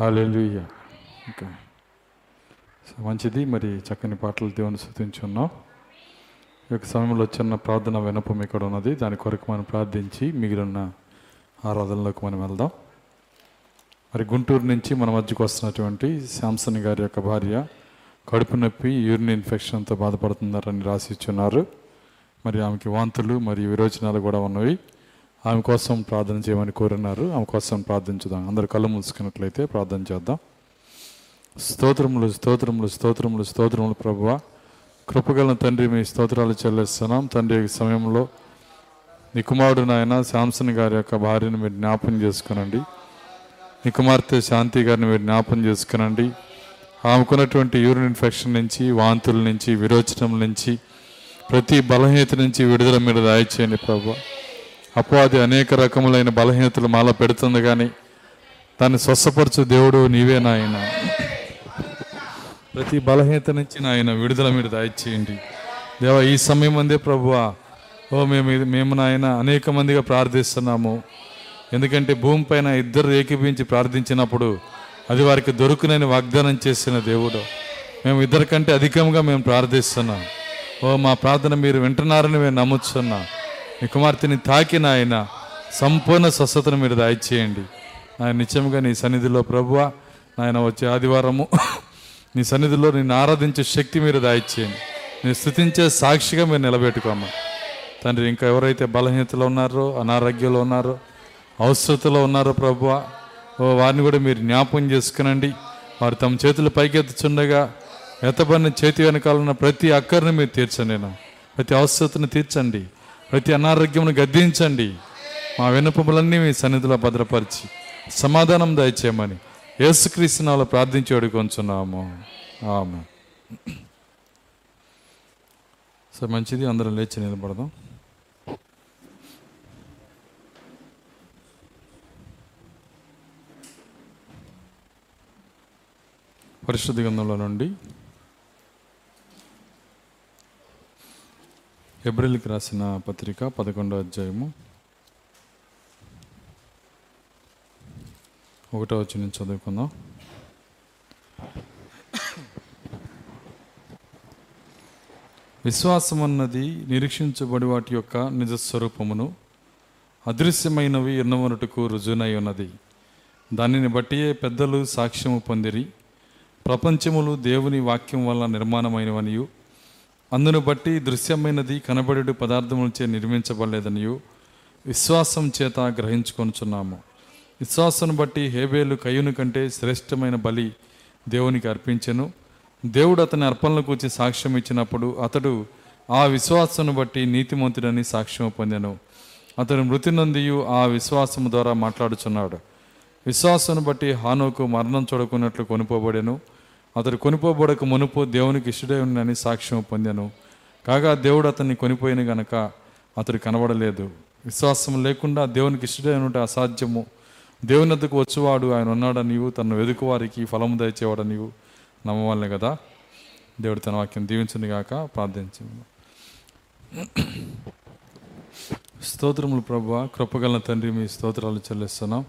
Hallelujah okay so మంచిది. మరి చక్కని పాటలు దేవుని స్థుతించున్నాం. ఈ యొక్క సమయంలో చిన్న ప్రార్థన వినపం ఇక్కడ ఉన్నది. దాని కొరకు మనం ప్రార్థించి మిగిలిన ఆరాధనలోకి మనం వెళ్దాం. మరి గుంటూరు నుంచి మన మధ్యకు వస్తున్నటువంటి శాంసన్ గారి యొక్క భార్య కడుపు నొప్పి యూరిన్ ఇన్ఫెక్షన్తో బాధపడుతున్నారని రాసి ఇచ్చున్నారు. మరి ఆమెకి వాంతులు మరియు విరోచనాలు కూడా ఉన్నవి. ఆమె కోసం ప్రార్థన చేయమని కోరున్నారు. ఆమె కోసం ప్రార్థించుదాం. అందరు కళ్ళు మూసుకున్నట్లయితే ప్రార్థన చేద్దాం. స్తోత్రములు స్తోత్రములు స్తోత్రములు స్తోత్రములు ప్రభువ. కృపగల తండ్రి మీ స్తోత్రాలు చెల్లిస్తున్నాం. తండ్రి సమయంలో నీ కుమారుడు నాయన శాంసన్ గారి యొక్క భార్యను మీరు జ్ఞాపం చేసుకునండి. నీ కుమార్తె శాంతి గారిని మీరు జ్ఞాపం చేసుకునండి. ఆమెకున్నటువంటి యూరిన్ ఇన్ఫెక్షన్ నుంచి వాంతుల నుంచి విరోచనం నుంచి ప్రతి బలహీనత నుంచి విడుదల మీరు దాయిచేయండి ప్రభు అపవాది అనేక రకములైన బలహీనతలు మాలో పెడుతుంది కానీ దాన్ని స్వస్థపరచు దేవుడు నీవే నాయన. ప్రతి బలహీనత నుంచి నాయన విడుదల మీరు దాయిచ్చేయండి. దేవ ఈ సమయం అందే ప్రభువా. ఓ మేము మేము నాయన అనేక మందిగా ప్రార్థిస్తున్నాము. ఎందుకంటే భూమిపైన ఇద్దరు ఏకీపించి ప్రార్థించినప్పుడు అది వారికి దొరుకునని వాగ్దానం చేసిన దేవుడు. మేము ఇద్దరి కంటే అధికంగా మేము ప్రార్థిస్తున్నాం. ఓ మా ప్రార్థన మీరు వింటున్నారని మేము నమ్ముతున్నాం మీ కుమార్తెని తాకిన ఆయన సంపూర్ణ స్వస్థతను మీరు దయచేయండి. ఆయన నిత్యంగా నీ సన్నిధిలో ప్రభువ నాయన వచ్చే ఆదివారము నీ సన్నిధిలో నిన్ను ఆరాధించే శక్తి మీరు దయచేయండి. నేను స్థుతించే సాక్షిగా మీరు నిలబెట్టుకోమ్మా తండ్రి ఇంకా ఎవరైతే బలహీనతలో ఉన్నారో అనారోగ్యంలో ఉన్నారో అవసరతలో ఉన్నారో ప్రభువ వారిని కూడా మీరు జ్ఞాపకం చేసుకునండి. వారు తమ చేతులు పైకెత్తుచుండగా ఎత్తబడిన చేతి వెనకాలన్న ప్రతి అక్కరిని మీరు తీర్చండి నేను ప్రతి అవసరతను తీర్చండి. ప్రతి అనారోగ్యమును గద్దించండి. మా వినపములన్నీ మీ సన్నిధిలో భద్రపరిచి సమాధానం దయచేయమని యేసుక్రీస్తునాలో ప్రార్థించి అడుగుకొంచున్నాము ఆమె సో మంచిది. అందరం లేచి నిలబడదాం. పరిశుద్ధ గంధంలో నుండి ఏప్రిల్కి రాసిన పత్రిక పదకొండో అధ్యాయము. ఒకటో వచ్చి నేను చదువుకుందాం. విశ్వాసం అన్నది నిరీక్షించబడి వాటి యొక్క నిజ స్వరూపమును అదృశ్యమైనవి ఎన్నవనటుకు రుజువునై ఉన్నది. దానిని బట్టియే పెద్దలు సాక్ష్యము పొందిరి. ప్రపంచములు దేవుని వాక్యం వల్ల నిర్మాణమైనవనియు అందును బట్టి దృశ్యమైనది కనబడి పదార్థములచే నిర్మించబడలేదనియు విశ్వాసం చేత గ్రహించుకొనుచున్నాము. విశ్వాసం బట్టి హేబేలు కయ్యుని కంటే శ్రేష్టమైన బలి దేవునికి అర్పించెను. దేవుడు అతని అర్పణలు కూర్చి సాక్ష్యం ఇచ్చినప్పుడు అతడు ఆ విశ్వాసను బట్టి నీతిమంతుడని సాక్ష్యం పొందెను. అతడు మృతి నందియు ఆ విశ్వాసము ద్వారా మాట్లాడుచున్నాడు. విశ్వాసాన్ని బట్టి హానోకు మరణం చూడకున్నట్లు కొనుపోబడెను. అతడు కొనిపోబడక మునుపు దేవునికి ఇష్టడై ఉండని సాక్ష్యం పొందాను. కాగా దేవుడు అతన్ని కొనిపోయిన గనక అతడు కనబడలేదు. విశ్వాసం లేకుండా దేవునికి ఇష్టడై ఉంటే అసాధ్యము. దేవుని వద్దకు వచ్చేవాడు ఆయన ఉన్నాడు నీవు తను వెదుకువారికి ఫలము దయచేవాడు నీవు నమ్మవాలే కదా దేవుడు తన వాక్యం దీవించుని గాక ప్రార్థించు స్తోత్రములు ప్రభు కృపగల తండ్రి మీ స్తోత్రాలు చెల్లిస్తున్నాం.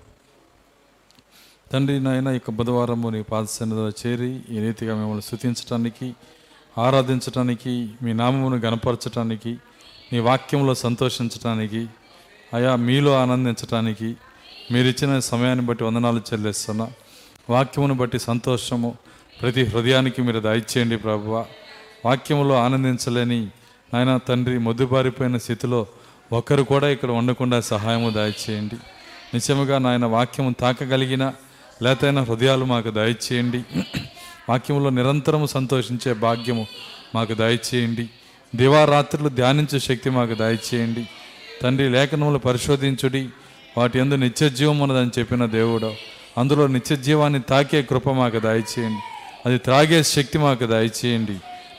తండ్రి నాయన ఈ బుధవారము నీ పాద సన్నిధిలో చేరి ఈ రీతిగా మిమ్మల్ని స్థుతించటానికి ఆరాధించటానికి మీ నామమును గనపరచటానికి నీ వాక్యంలో సంతోషించటానికి అయా మీలో ఆనందించటానికి మీరు ఇచ్చిన సమయాన్ని బట్టి వందనాలు చెల్లిస్తున్నా. వాక్యమును బట్టి సంతోషము ప్రతి హృదయానికి మీరు దయచేయండి ప్రభువ. వాక్యములో ఆనందించలేని నాయన తండ్రి మొద్దుబారిపోయిన స్థితిలో ఒక్కరు కూడా ఇక్కడ ఉండకుండా సహాయము దయచేయండి. నిజముగా నాయన వాక్యము తాకగలిగిన లేతైన హృదయాలు మాకు దయచేయండి. వాక్యంలో నిరంతరము సంతోషించే భాగ్యము మాకు దయచేయండి. దివారాత్రులు ధ్యానించే శక్తి మాకు దయచేయండి. తండ్రి లేఖనములు పరిశోధించుడి. వాటి ఎందు నిత్యజీవం ఉన్నదని చెప్పిన దేవుడు. అందులో నిత్యజీవాన్ని తాకే కృప మాకు దయచేయండి. అది త్రాగే శక్తి మాకు దయచేయండి.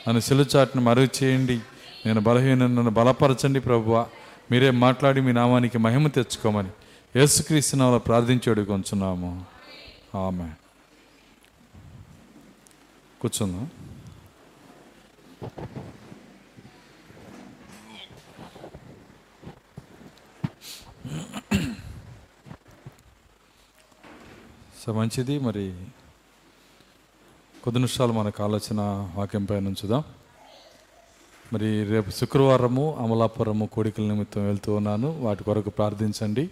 నన్ను సిలుచాటును మరుగు చేయండి నేను బలహీన నన్ను బలపరచండి ప్రభువ. మీరే మాట్లాడి మీ నామానికి మహిమ తెచ్చుకోమని యేసుక్రీస్తు నామలో ప్రార్థించి అడుగుకొంచున్నాము. ఆమె కూర్చుందాం. సో మంచిది మరి కొద్ది నిమిషాలు మనకు ఆలోచన వాక్యం పైన ఉంచుదాం. మరి రేపు శుక్రవారము అమలాపురము కోడికల నిమిత్తం వెళ్తూ ఉన్నాను. వాటి కొరకు ప్రార్థించండి.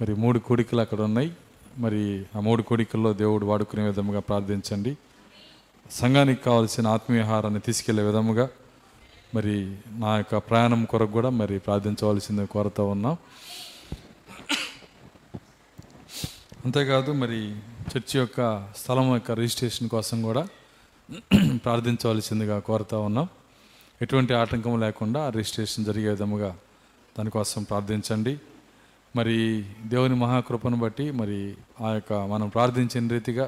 మరి మూడు కోడికలు అక్కడ ఉన్నాయి. మరి ఆ మూడు కోడికల్లో దేవుడు వాడుకునే విధముగా ప్రార్థించండి. సంఘానికి కావాల్సిన ఆత్మీయహారాన్ని తీసుకెళ్ళే విధముగా మరి నా యొక్క ప్రయాణం కొరకు కూడా మరి ప్రార్థించవలసింది కోరుతూ ఉన్నాం. అంతేకాదు మరి చర్చి యొక్క స్థలం యొక్క రిజిస్ట్రేషన్ కోసం కూడా ప్రార్థించవలసిందిగా కోరుతూ ఉన్నాం. ఎటువంటి ఆటంకం లేకుండా రిజిస్ట్రేషన్ జరిగే విధముగా దానికోసం ప్రార్థించండి. మరి దేవుని మహాకృపను బట్టి మరి ఆ యొక్క మనం ప్రార్థించిన రీతిగా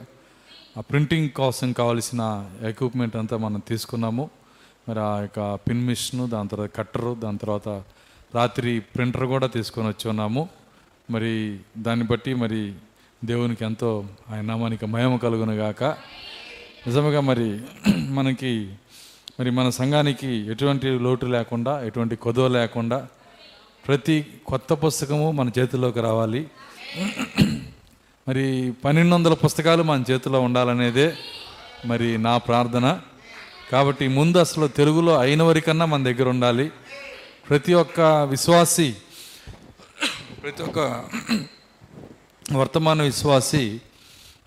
ఆ ప్రింటింగ్ కోసం కావాల్సిన ఎక్విప్మెంట్ అంతా మనం తీసుకున్నాము. మరి ఆ యొక్క పిన్ మిషను దాని తర్వాత కట్టరు దాని తర్వాత రాత్రి ప్రింటర్ కూడా తీసుకొని వచ్చి ఉన్నాము. మరి దాన్ని బట్టి మరి దేవునికి ఎంతో ఆయన నామానికి మహిమ కలుగును గాక. నిజముగా మరి మనకి మరి మన సంఘానికి ఎటువంటి లోటు లేకుండా ఎటువంటి కొదవ లేకుండా ప్రతి కొత్త పుస్తకము మన చేతిలోకి రావాలి. మరి పన్నెండు వందల పుస్తకాలు మన చేతిలో ఉండాలనేదే మరి నా ప్రార్థన. కాబట్టి ముందు అసలు తెలుగులో అయిన వరకన్నా మన దగ్గర ఉండాలి. ప్రతి ఒక్క విశ్వాసి ప్రతి ఒక్క వర్తమాన విశ్వాసి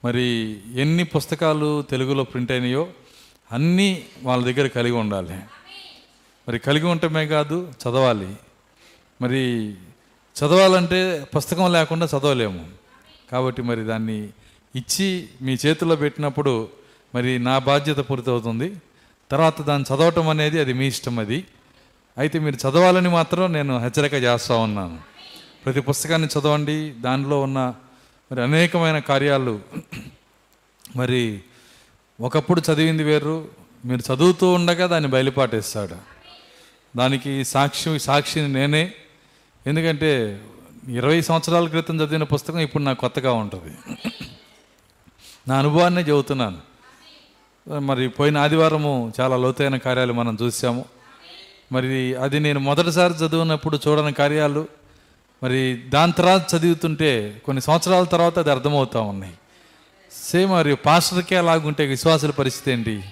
మరి ఎన్ని పుస్తకాలు తెలుగులో ప్రింట్ అయినాయో అన్నీ వాళ్ళ దగ్గర కలిగి ఉండాలి. మరి కలిగి ఉండటమే కాదు చదవాలి. మరి చదవాలంటే పుస్తకం లేకుండా చదవలేము. కాబట్టి మరి దాన్ని ఇచ్చి మీ చేతిలో పెట్టినప్పుడు మరి నా బాధ్యత పూర్తవుతుంది. తర్వాత దాన్ని చదవటం అనేది అది మీ ఇష్టం అది. అయితే మీరు చదవాలని మాత్రం నేను హెచ్చరిక చేస్తూ ఉన్నాను. ప్రతి పుస్తకాన్ని చదవండి. దానిలో ఉన్న మరి అనేకమైన కార్యాలు మరి ఒకప్పుడు చదివింది వేరు. మీరు చదువుతూ ఉండగా దాన్ని బయలుపాటేస్తాడు. దానికి సాక్షి సాక్షిని నేనే. ఎందుకంటే ఇరవై సంవత్సరాల క్రితం చదివిన పుస్తకం ఇప్పుడు నాకు కొత్తగా ఉంటుంది. నా అనుభవాన్నే చెబుతున్నాను. మరి పోయిన ఆదివారము చాలా లోతైన కార్యాలు మనం చూసాము. మరి అది నేను మొదటిసారి చదివినప్పుడు చూడని కార్యాలు మరి దాని తర్వాత చదువుతుంటే కొన్ని సంవత్సరాల తర్వాత అది అర్థమవుతూ ఉన్నాయి. సేమ్ మరి పాస్టర్కే అలాగుంటే విశ్వాసుల పరిస్థితి ఏంటి?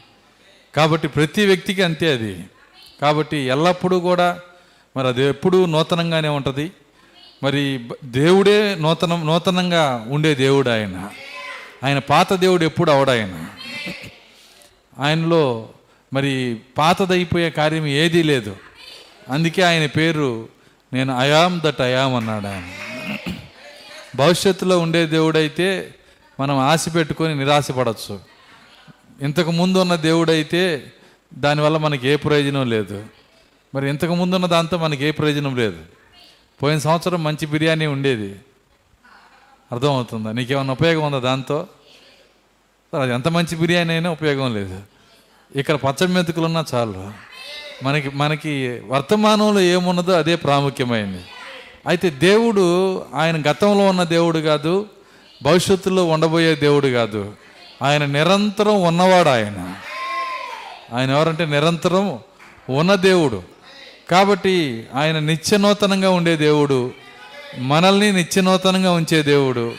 కాబట్టి ప్రతి వ్యక్తికి అంతే అది. కాబట్టి ఎల్లప్పుడూ కూడా మరి అది ఎప్పుడూ నూతనంగానే ఉంటుంది. మరి దేవుడే నూతనం నూతనంగా ఉండే దేవుడు ఆయన. ఆయన పాత దేవుడు ఎప్పుడు అవడాయన. ఆయనలో మరి పాతదైపోయే కార్యం ఏదీ లేదు. అందుకే ఆయన పేరు నేను అయామ్ దట్ అయామ్ అన్నాడు ఆయన. భవిష్యత్తులో ఉండే దేవుడైతే మనం ఆశ పెట్టుకొని నిరాశపడవచ్చు ఇంతకు ముందు ఉన్న దేవుడైతే దానివల్ల మనకి ఏ ప్రయోజనం లేదు. మరి ఇంతకు ముందున్న దాంతో మనకి ఏ ప్రయోజనం లేదు. పోయిన సంవత్సరం మంచి బిర్యానీ ఉండేది. అర్థమవుతుందా? నీకేమైనా ఉపయోగం ఉందా దాంతో? అది ఎంత మంచి బిర్యానీ అయినా ఉపయోగం లేదు. ఇక్కడ పచ్చడి మెతుకులున్నా చాలు. మనకి మనకి వర్తమానంలో ఏమున్నదో అదే ప్రాముఖ్యమైనది అయితే దేవుడు ఆయన గతంలో ఉన్న దేవుడు కాదు భవిష్యత్తులో ఉండబోయే దేవుడు కాదు. ఆయన నిరంతరం ఉన్నవాడు ఆయన. ఆయన ఎవరంటే నిరంతరం ఉన్న దేవుడు. కాబట్టి ఆయన నిత్యనూతనంగా ఉండే దేవుడు మనల్ని నిత్యనూతనంగా ఉంచే దేవుడు.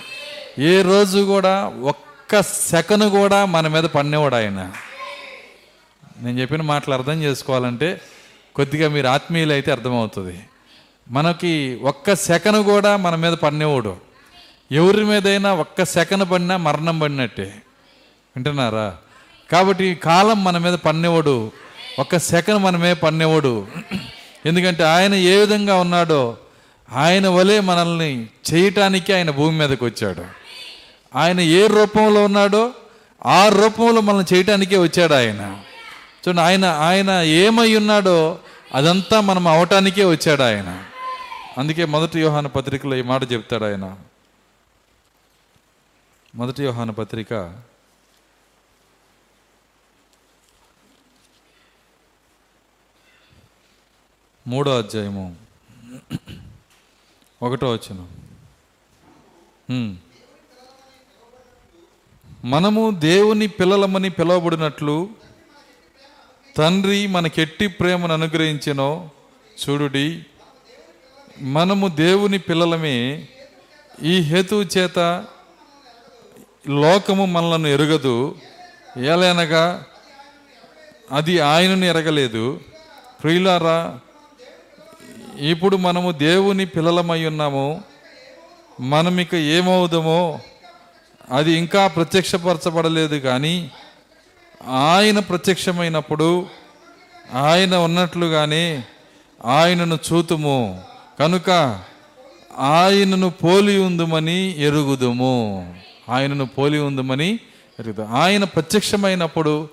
ఏ రోజు కూడా ఒక్క సెకను కూడా మన మీద పన్నేవాడు ఆయన. నేను చెప్పిన మాటలు అర్థం చేసుకోవాలంటే కొద్దిగా మీరు ఆత్మీయులు అయితే అర్థమవుతుంది. మనకి ఒక్క సెకను కూడా మన మీద పడినవాడు. ఎవరి మీదైనా ఒక్క సెకను పడినా మరణం పడినట్టే. వింటున్నారా? కాబట్టి కాలం మన మీద పన్నేవాడు ఒక్క సెకండ్ మన మీద పన్నేవాడు ఎందుకంటే ఆయన ఏ విధంగా ఉన్నాడో ఆయన వలె మనల్ని చేయటానికి ఆయన భూమి మీదకి వచ్చాడు. ఆయన ఏ రూపంలో ఉన్నాడో ఆ రూపంలో మనల్ని చేయటానికే వచ్చాడు ఆయన. చూడండి ఆయన ఆయన ఏమై ఉన్నాడో అదంతా మనం అవటానికే వచ్చాడు ఆయన. అందుకే మొదటి యోహాన పత్రికలో ఈ మాట చెప్తాడు ఆయన. మొదటి యోహాన పత్రిక మూడో అధ్యాయము. ఒకటో వచ్చిన మనము దేవుని పిల్లలమని పిలువబడినట్లు తండ్రి మనకెట్టి ప్రేమను అనుగ్రహించినో చూడుడి మనము దేవుని పిల్లలమే ఈ హేతు చేత లోకము మనలను ఎరుగదు ఏలైనగా అది ఆయనను ఎరగలేదు. ప్రియులారా ఇప్పుడు మనము దేవుని పిల్లలమై ఉన్నాము. మనం ఇక ఏమవుదామో అది ఇంకా ప్రత్యక్షపరచబడలేదు కానీ ఆయన ప్రత్యక్షమైనప్పుడు ఆయన ఉన్నట్లుగానే ఆయనను చూతుము. కనుక ఆయనను పోలి ఉందమని ఎరుగుదుము. ఆయనను పోలి ఉందమని ఎరుగుదు. ఆయన ప్రత్యక్షమైనప్పుడు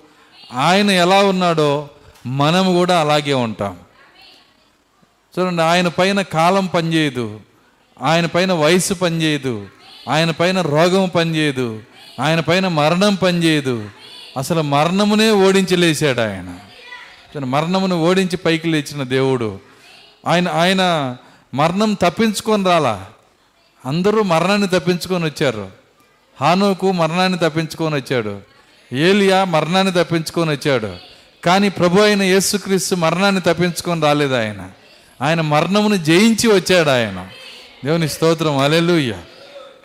ఆయన ఎలా ఉన్నాడో మనము కూడా అలాగే ఉంటాం. చూడండి ఆయన పైన కాలం పనిచేయదు. ఆయన పైన వయసు పనిచేయదు. ఆయన పైన రోగం పనిచేయదు. ఆయన పైన మరణం పనిచేయదు. అసలు మరణమునే ఓడించి లేచాడు ఆయన మరణమును ఓడించి పైకి లేచిన దేవుడు. ఆయన ఆయన మరణం తప్పించుకొని రాలా. అందరూ మరణాన్ని తప్పించుకొని వచ్చారు. హానోకు మరణాన్ని తప్పించుకొని వచ్చాడు. ఏలియా మరణాన్ని తప్పించుకొని వచ్చాడు. కానీ ప్రభు అయిన యేసుక్రీస్తు మరణాన్ని తప్పించుకొని రాలేదు ఆయన. ఆయన మరణమును జయించి వచ్చాడు ఆయన. దేవుని స్తోత్రం. అలెలుయ్య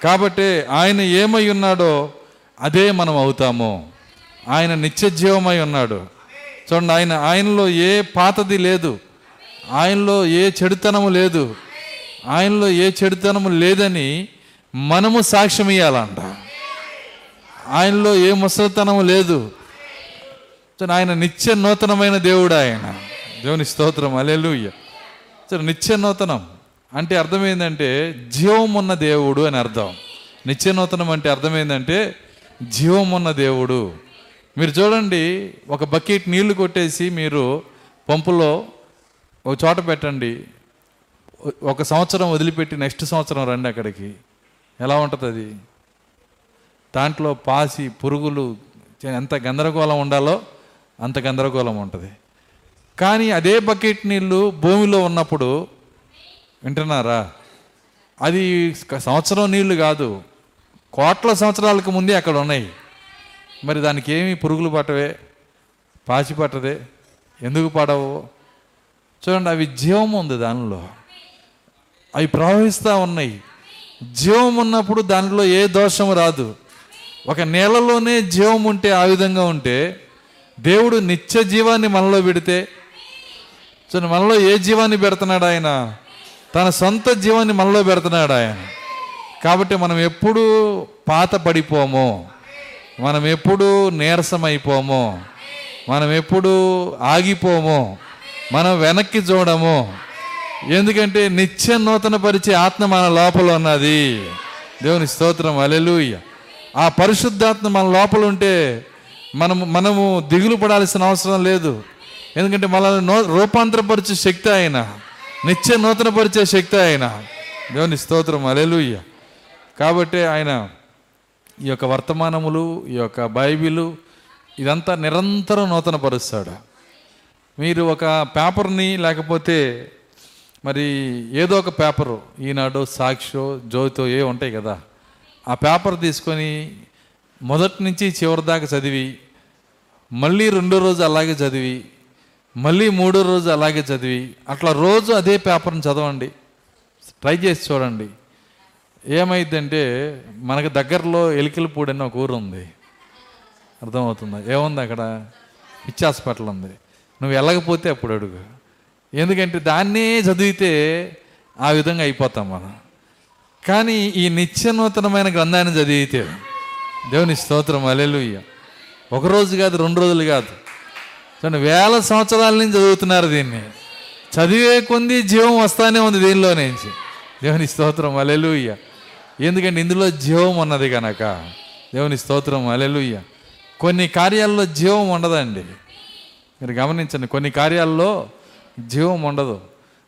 కాబట్టి ఆయన ఏమై ఉన్నాడో అదే మనం అవుతాము. ఆయన నిత్య జీవమై ఉన్నాడు. చూడండి ఆయన ఆయనలో ఏ పాతది లేదు. ఆయనలో ఏ చెడుతనము లేదు. ఆయనలో ఏ చెడుతనము లేదని మనము సాక్ష్యం ఇవ్వాలంట ఆయనలో ఏ ముసలితనము లేదు. ఆయన నిత్య నూతనమైన దేవుడు ఆయన. దేవుని స్తోత్రం. అలెలుయ్య సరే నిత్యనూతనం అంటే అర్థం ఏంటంటే జీవం ఉన్న దేవుడు అని అర్థం. నిత్యనూతనం అంటే అర్థం ఏంటంటే జీవం ఉన్న దేవుడు. మీరు చూడండి ఒక బకెట్ నీళ్ళు కొట్టేసి మీరు పంపులో ఒక చోట పెట్టండి. ఒక సంవత్సరం వదిలిపెట్టి నెక్స్ట్ సంవత్సరం రండి అక్కడికి. ఎలా ఉంటుంది అది? దాంట్లో పాసి పురుగులు ఎంత గందరగోళం ఉండాలో అంత గందరగోళం ఉంటుంది. కానీ అదే బకెట్ నీళ్ళు భూమిలో ఉన్నప్పుడు వింటున్నారా? అది సంవత్సరం నీళ్ళు కాదు కోట్ల సంవత్సరాలకు ముందే అక్కడ ఉన్నాయి. మరి దానికి ఏమి పురుగులు పట్టవే? పాచి పట్టదే? ఎందుకు పడవు? చూడండి అవి జీవం ఉంది దానిలో. అవి ప్రవహిస్తూ ఉన్నాయి. జీవం ఉన్నప్పుడు దానిలో ఏ దోషం రాదు. ఒక నేలలోనే జీవం ఉంటే ఆ విధంగా ఉంటే దేవుడు నిత్య జీవాన్ని మనలో పెడితే చూడండి మనలో ఏ జీవాన్ని పెడుతున్నాడు ఆయన? తన సొంత జీవాన్ని మనలో పెడుతున్నాడు ఆయన. కాబట్టి మనం ఎప్పుడు పాత పడిపోము మనం ఎప్పుడు నీరసమైపోము. మనం ఎప్పుడు ఆగిపోము. మనం వెనక్కి చూడము. ఎందుకంటే నిత్య నూతన పరిచే ఆత్మ మన లోపల ఉన్నది. దేవుని స్తోత్రం. అలెలుయ్య ఆ పరిశుద్ధాత్మ మన లోపల ఉంటే మనము మనము దిగులు పడాల్సిన అవసరం లేదు. ఎందుకంటే మనల్ని నో రూపాంతరపరిచే శక్తి ఆయన. నిత్య నూతనపరిచే శక్తి ఆయన. దేవుని స్తోత్రం అలెలుయ్య కాబట్టి ఆయన ఈ యొక్క వర్తమానములు ఈ యొక్క బైబిలు ఇదంతా నిరంతరం నూతనపరుస్తాడు. మీరు ఒక పేపర్ని లేకపోతే మరి ఏదో ఒక పేపరు ఈనాడు సాక్షో జ్యోతో ఏ ఉంటాయి కదా ఆ పేపర్ తీసుకొని మొదటి నుంచి చివరి దాకా చదివి మళ్ళీ రెండో రోజు అలాగే చదివి మళ్ళీ మూడో రోజు అలాగే చదివి. అట్లా రోజు అదే పేపర్ని చదవండి. ట్రై చేసి చూడండి. ఏమైందంటే మనకు దగ్గరలో ఎలికలపూడి అని ఒక ఊరు ఉంది. అర్థమవుతుందా? ఏముంది అక్కడ? పిచ్చి హాస్పిటల్ ఉంది. నువ్వు వెళ్ళకపోతే అప్పుడు అడుగు. ఎందుకంటే దాన్నే చదివితే ఆ విధంగా అయిపోతాం మనం. కానీ ఈ నిత్య నూతనమైన గ్రంథాన్ని చదివితే దేవుని స్తోత్రం అలెలుయ్య ఒక రోజు కాదు రెండు రోజులు కాదు. చూడండి వేల సంవత్సరాల నుంచి చదువుతున్నారు దీన్ని. చదివే కొంది జీవం వస్తానే ఉంది దీనిలో నుంచి. దేవుని స్తోత్రం అలెలుయ్య ఎందుకంటే ఇందులో జీవం ఉన్నది కనుక దేవుని స్తోత్రం అలెలుయ్య కొన్ని కార్యాల్లో జీవం ఉండదండి. మీరు గమనించండి కొన్ని కార్యాల్లో జీవం ఉండదు.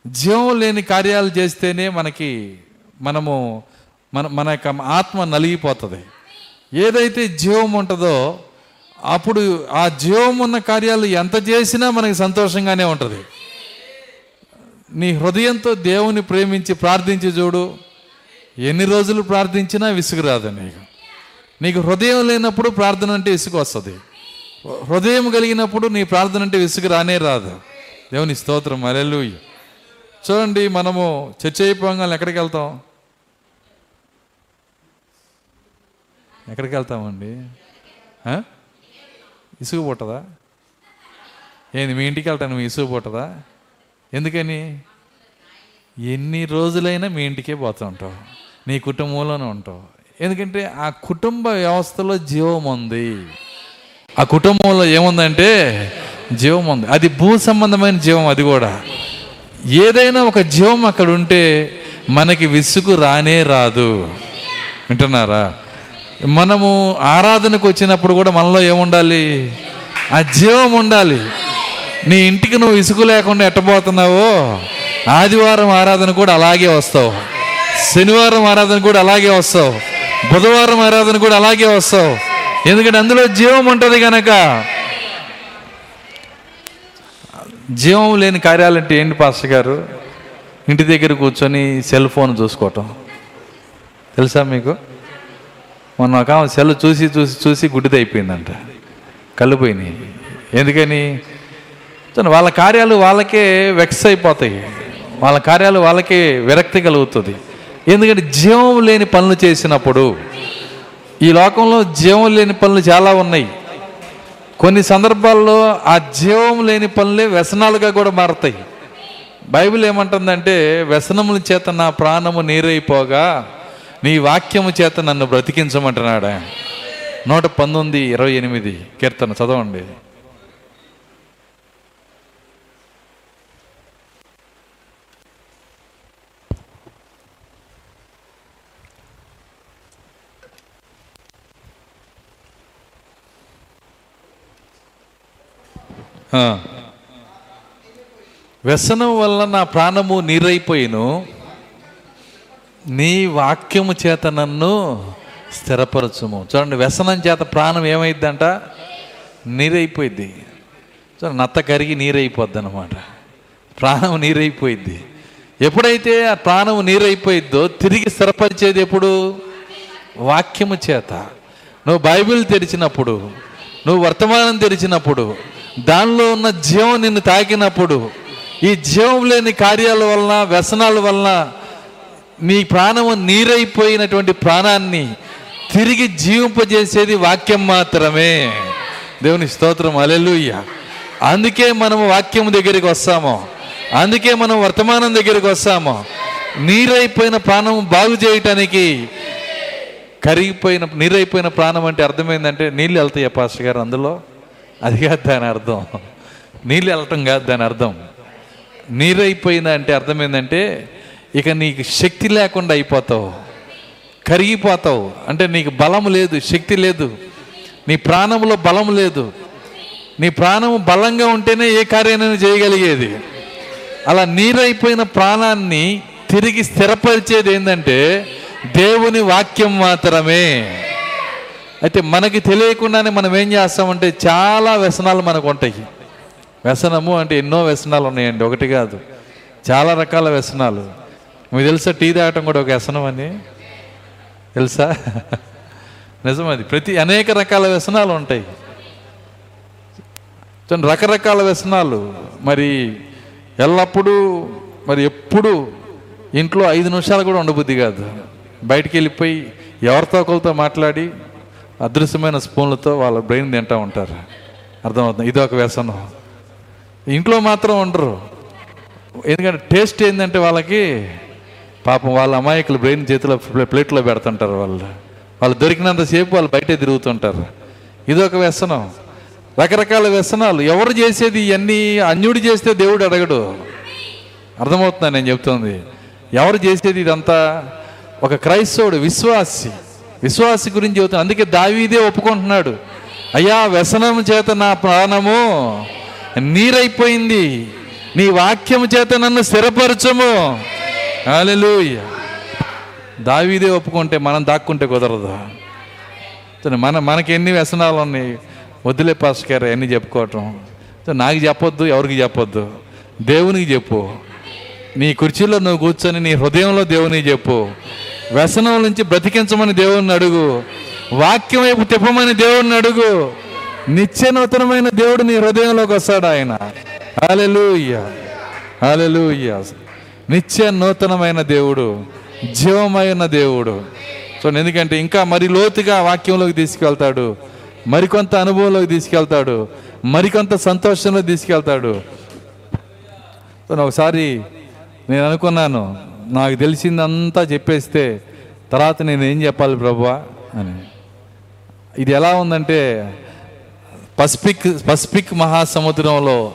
జీవం లేని కార్యాలు చేస్తేనే మనకి మనము మన మన యొక్క ఆత్మ నలిగిపోతుంది. ఏదైతే జీవం ఉంటుందో అప్పుడు ఆ జీవం ఉన్న కార్యాలు ఎంత చేసినా మనకి సంతోషంగానే ఉంటుంది. నీ హృదయంతో దేవుని ప్రేమించి ప్రార్థించి చూడు. ఎన్ని రోజులు ప్రార్థించినా విసుగురాదు నీకు. నీకు హృదయం లేనప్పుడు ప్రార్థన అంటే విసుగు వస్తుంది హృదయం కలిగినప్పుడు నీ ప్రార్థన అంటే విసుగు రానే రాదు. దేవుని స్తోత్రం. అలెలుయ్య చూడండి మనము చర్చ అయిపోగానే ఎక్కడికి వెళ్తాం? ఎక్కడికి వెళ్తామండి? ఆ? ఇసుగు పుట్టదా ఏంది మీ ఇంటికి వెళ్తాను మీ ఇసుగు పుట్టదా ఎందుకని? ఎన్ని రోజులైనా మీ ఇంటికే పోతూ ఉంటావు నీ కుటుంబంలోనే ఉంటావు. ఎందుకంటే ఆ కుటుంబ వ్యవస్థలో జీవం ఉంది. ఆ కుటుంబంలో ఏముందంటే జీవం ఉంది. అది భూ సంబంధమైన జీవం అది కూడా. ఏదైనా ఒక జీవం అక్కడ ఉంటే మనకి విసుగు రానే రాదు. వింటున్నారా? మనము ఆరాధనకు వచ్చినప్పుడు కూడా మనలో ఏముండాలి? ఆ జీవం ఉండాలి. నీ ఇంటికి నువ్వు ఇసుకు లేకుండా ఎట్టబోతున్నావో ఆదివారం ఆరాధన కూడా అలాగే వస్తావు. శనివారం ఆరాధన కూడా అలాగే వస్తావు. బుధవారం ఆరాధన కూడా అలాగే వస్తావు. ఎందుకంటే అందులో జీవం ఉంటుంది కనుక జీవం లేని కార్యాలంటే ఏంటి పాస్టర్ గారు? ఇంటి దగ్గర కూర్చొని సెల్ ఫోన్ చూసుకోవటం. తెలుసా మీకు? మొన్న ఒక సెల్ చూసి చూసి చూసి గుడ్డిదైపోయిందంట. అయిపోయిందంట కళ్ళు పోయినాయి. ఎందుకని? వాళ్ళ కార్యాలు వాళ్ళకే వెక్స్ అయిపోతాయి. వాళ్ళ కార్యాలు వాళ్ళకే విరక్తి కలుగుతుంది. ఎందుకంటే జీవం లేని పనులు చేసినప్పుడు ఈ లోకంలో జీవం లేని పనులు చాలా ఉన్నాయి. కొన్ని సందర్భాల్లో ఆ జీవం లేని పనులే వ్యసనాలుగా కూడా మారతాయి. బైబిల్ ఏమంటుందంటే వ్యసనముల చేత నా ప్రాణము నీరైపోగా నీ వాక్యము చేత నన్ను బ్రతికించమంటున్నాడు? ఆయన నూట పంతొమ్మిది ఇరవై ఎనిమిది. కీర్తన చదవండి. వ్యసనం వల్ల నా ప్రాణము నీరైపోయిను. నీ వాక్యము చేత నన్ను స్థిరపరచుము. చూడండి వ్యసనం చేత ప్రాణం ఏమైద్దంట? నీరైపోయిద్ది. చూడండి నత్త కరిగి నీరైపోద్ది అనమాట ప్రాణం నీరైపోయిద్ది. ఎప్పుడైతే ఆ ప్రాణం నీరైపోయిద్దో తిరిగి స్థిరపరిచేది ఎప్పుడు? వాక్యము చేత. నువ్వు బైబిల్ తెరిచినప్పుడు నువ్వు వర్తమానం తెరిచినప్పుడు దానిలో ఉన్న జీవం నిన్ను తాకినప్పుడు ఈ జీవం లేని కార్యాల వలన వ్యసనాల వలన నీ ప్రాణము నీరైపోయినటువంటి ప్రాణాన్ని తిరిగి జీవింపజేసేది వాక్యం మాత్రమే. దేవుని స్తోత్రం అలెలుయ్య అందుకే మనము వాక్యం దగ్గరికి వస్తాము. అందుకే మనం వర్తమానం దగ్గరికి వస్తాము. నీరైపోయిన ప్రాణం బాగు చేయటానికి కరిగిపోయిన నీరైపోయిన ప్రాణం అంటే అర్థమైందంటే నీళ్ళు వెళ్తాయి పాస్టర్ గారు అందులో? అది కాదు దాని అర్థం. నీళ్ళు వెళ్ళటం కాదు దాని అర్థం. నీరైపోయిందంటే అర్థమైందంటే ఇక నీకు శక్తి లేకుండా అయిపోతావు. కరిగిపోతావు. అంటే నీకు బలం లేదు శక్తి లేదు. నీ ప్రాణంలో బలం లేదు. నీ ప్రాణము బలంగా ఉంటేనే ఏ కార్యాన్ని చేయగలిగేది? అలా నీరైపోయిన ప్రాణాన్ని తిరిగి స్థిరపరిచేది ఏంటంటే దేవుని వాక్యం మాత్రమే. అయితే మనకి తెలియకుండానే మనం ఏం చేస్తామంటే చాలా వ్యసనాలు మనకు ఉంటాయి. వ్యసనము అంటే ఎన్నో వ్యసనాలు ఉన్నాయండి. ఒకటి కాదు. చాలా రకాల వ్యసనాలు. మీకు తెలుసా టీ తాగటం కూడా ఒక వ్యసనం అని తెలుసా? నిజం అది ప్రతి అనేక రకాల వ్యసనాలు ఉంటాయి. రకరకాల వ్యసనాలు. మరి ఎల్లప్పుడూ మరి ఎప్పుడు ఇంట్లో ఐదు నిమిషాలు కూడా ఉండబుద్ధి కాదు. బయటికి వెళ్ళిపోయి ఎవరితో ఒకరితో మాట్లాడి అదృశ్యమైన స్పూన్లతో వాళ్ళ బ్రెయిన్ తింటూ ఉంటారు. అర్థమవుతుంది? ఇది ఒక వ్యసనం. ఇంట్లో మాత్రం ఉండరు. ఎందుకంటే టేస్ట్ ఏంటంటే వాళ్ళకి పాపం వాళ్ళ అమాయకులు బ్రెయిన్ చేతిలో ప్లేట్లో పెడుతుంటారు వాళ్ళు. వాళ్ళు దొరికినంతసేపు వాళ్ళు బయటే తిరుగుతుంటారు. ఇది ఒక వ్యసనం. రకరకాల వ్యసనాలు. ఎవరు చేసేది ఇవన్నీ అన్యుడు చేస్తే దేవుడు అడగడు. అర్థమవుతుందా నేను చెప్తుంది? ఎవరు చేసేది ఇదంతా? ఒక క్రైస్తవుడు విశ్వాసి. విశ్వాసి గురించి చెబుతాను అందుకే దావీదే ఒప్పుకుంటున్నాడు. అయ్యా వ్యసనం చేత నా ప్రాణము నీరైపోయింది. నీ వాక్యం చేత నన్ను స్థిరపరచము. హల్లెలూయా. దావీదే ఒప్పుకుంటే మనం దాక్కుంటే కుదరదు. మన మనకి ఎన్ని వ్యసనాలు ఉన్నాయి. వద్దులే పాస్టర్ ఎన్ని చెప్పుకోవటం. నాకు చెప్పొద్దు ఎవరికి చెప్పొద్దు. దేవునికి చెప్పు. నీ కుర్చీలో నువ్వు కూర్చొని నీ హృదయంలో దేవునికి చెప్పు. వ్యసనం నుంచి బ్రతికించమని దేవుణ్ణి అడుగు. వాక్యం వైపు తిప్పమని దేవుణ్ణి అడుగు. నిత్య నూతనమైన దేవుడు నీ హృదయంలోకి వస్తాడు ఆయన. అలెలుయ్య హాలెలూయ నిత్య నూతనమైన దేవుడు జీవమైన దేవుడు. సో ఎందుకంటే ఇంకా మరి లోతుగా వాక్యంలోకి తీసుకెళ్తాడు మరికొంత అనుభవంలోకి తీసుకెళ్తాడు మరికొంత సంతోషంలో తీసుకెళ్తాడు. ఒకసారి నేను అనుకున్నాను నాకు తెలిసిందంతా చెప్పేస్తే తర్వాత నేను ఏం చెప్పాలి ప్రభువా అని. ఇది ఎలా ఉందంటే పసిఫిక్ పసిఫిక్ మహాసముద్రంలో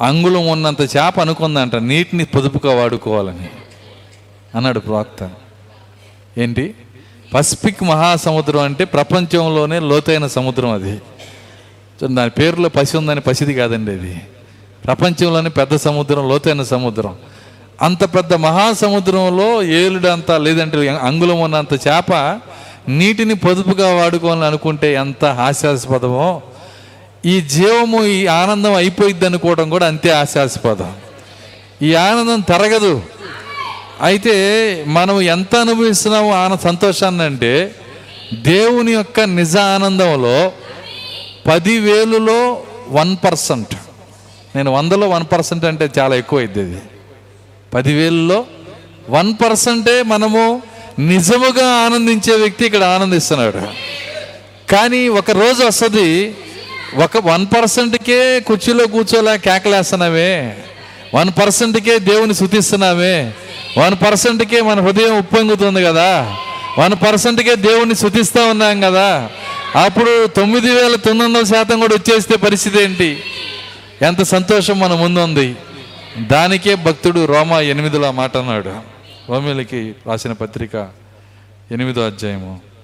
అంగుళం ఉన్నంత చేప అనుకుందంట నీటిని పొదుపుగా వాడుకోవాలని అన్నాడు ప్రవక్త. ఏంటి? పసిఫిక్ మహాసముద్రం అంటే ప్రపంచంలోనే లోతైన సముద్రం అది. దాని పేరులో పసి ఉందని పసిది కాదండి అది. ప్రపంచంలోనే పెద్ద సముద్రం లోతైన సముద్రం. అంత పెద్ద మహాసముద్రంలో ఏలుడంత లేదంటే అంగుళం ఉన్నంత చేప నీటిని పొదుపుగా వాడుకోవాలని అనుకుంటే ఎంత హాస్యాస్పదమో. ఈ జీవము ఈ ఆనందం అయిపోయిద్ది అనుకోవడం కూడా అంతే ఆశాస్పదం. ఈ ఆనందం తరగదు. అయితే మనం ఎంత అనుభవిస్తున్నామో ఆన సంతోషాన్ని అంటే దేవుని యొక్క నిజ ఆనందంలో పదివేలులో వన్ పర్సెంట్. నేను వందలో వన్ పర్సెంట్ అంటే చాలా ఎక్కువ అయింది అది. పదివేలలో వన్ పర్సెంటే మనము నిజముగా ఆనందించే వ్యక్తి ఇక్కడ ఆనందిస్తున్నాడు. కానీ ఒక రోజు వస్తుంది ఒక వన్ పర్సెంట్కే కుర్చీలో కూర్చోలే కేకలేస్తున్నావే. వన్ పర్సెంట్కే దేవుని శుతిస్తున్నామే వన్ పర్సెంట్కే మన హృదయం ఉప్పొంగుతుంది కదా. వన్ పర్సెంట్కే దేవుణ్ణి శుతిస్తూ ఉన్నాం కదా. అప్పుడు తొమ్మిది వేల తొమ్మిది వందల శాతం కూడా వచ్చేస్తే పరిస్థితి ఏంటి? ఎంత సంతోషం మన ముందుంది. దానికే భక్తుడు రోమా ఎనిమిదిలో మాట అన్నాడు. రోమిలకి రాసిన పత్రిక ఎనిమిదో అధ్యాయము.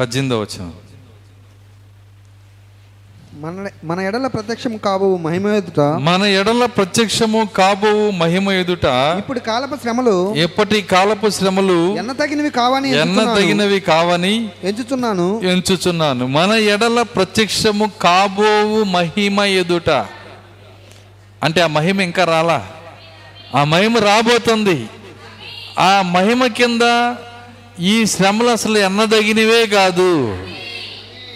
పద్దెనిమిదో వచ్చిన మన మన ఎడల ప్రత్యక్షం కాబో మహిమ ఎదుట. మన ఎడల ప్రత్యక్షము కాబో మహిమ ఎదుట. ఇప్పుడు కాలపు శ్రమలు ఎప్పటి కాలపు శ్రమలు ఎన్న తగినవి కావని ఎన్న. తగినవి కావని ఎంచుచున్నాను. ఎంచుచున్నాను. మన ఎడల ప్రత్యక్షము కాబోవు మహిమ ఎదుట. అంటే ఆ మహిమ ఇంకా రాలా? ఆ మహిమ రాబోతుంది. ఆ మహిమ కింద ఈ శ్రమలు అసలు ఎన్నదగినవే కాదు.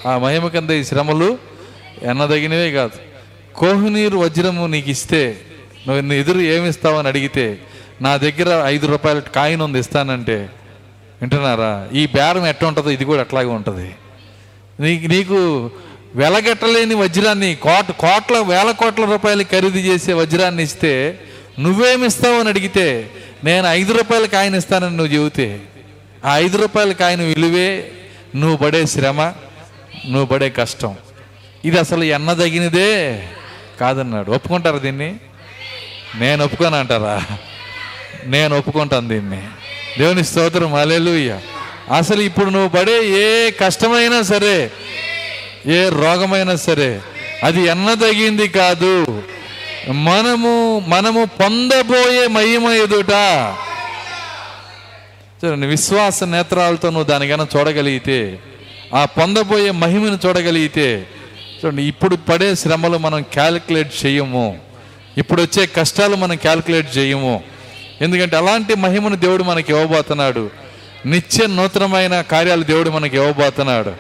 ఆ మహిమ కింద ఈ శ్రమలు ఎన్నదగినవే కాదు. కోహినీరు వజ్రము నీకు ఇస్తే నువ్వు ఎదురు ఏమి ఇస్తావని అడిగితే నా దగ్గర ఐదు రూపాయల కాయిన్ ఉంది ఇస్తానంటే వింటున్నారా? ఈ బేరం ఎట్లా ఉంటుందో ఇది కూడా అట్లాగే ఉంటుంది. నీకు నీకు వెలగట్టలేని వజ్రాన్ని కోట కోట్ల వేల కోట్ల రూపాయలు ఖరీదు చేసే వజ్రాన్ని ఇస్తే నువ్వేమిస్తావు అని అడిగితే నేను ఐదు రూపాయల కాయన ఇస్తానని నువ్వు చెబితే ఆ ఐదు రూపాయలకి కాయన విలువే నువ్వు పడే శ్రమ నువ్వు పడే కష్టం. ఇది అసలు ఎన్నదగినదే కాదన్నాడు. ఒప్పుకుంటారా దీన్ని? నేను ఒప్పుకొని అంటారా? నేను ఒప్పుకుంటాను దీన్ని. దేవుని స్తోత్రం అలెలుయ్య అసలు ఇప్పుడు నువ్వు పడే ఏ కష్టమైనా సరే ఏ రోగమైనా సరే అది ఎన్నదగింది కాదు. మనము మనము పొందబోయే మహిమ ఎదుట చూడండి విశ్వాస నేత్రాలతో నువ్వు దానికైనా చూడగలిగితే ఆ పొందబోయే మహిమను చూడగలిగితే చూడండి ఇప్పుడు పడే శ్రమలు మనం క్యాలిక్యులేట్ చేయము. ఇప్పుడు వచ్చే కష్టాలు మనం క్యాలిక్యులేట్ చేయము. ఎందుకంటే అలాంటి మహిమను దేవుడు మనకి ఇవ్వబోతున్నాడు. నిత్య నూతనమైన కార్యాలు దేవుడు మనకి ఇవ్వబోతున్నాడు.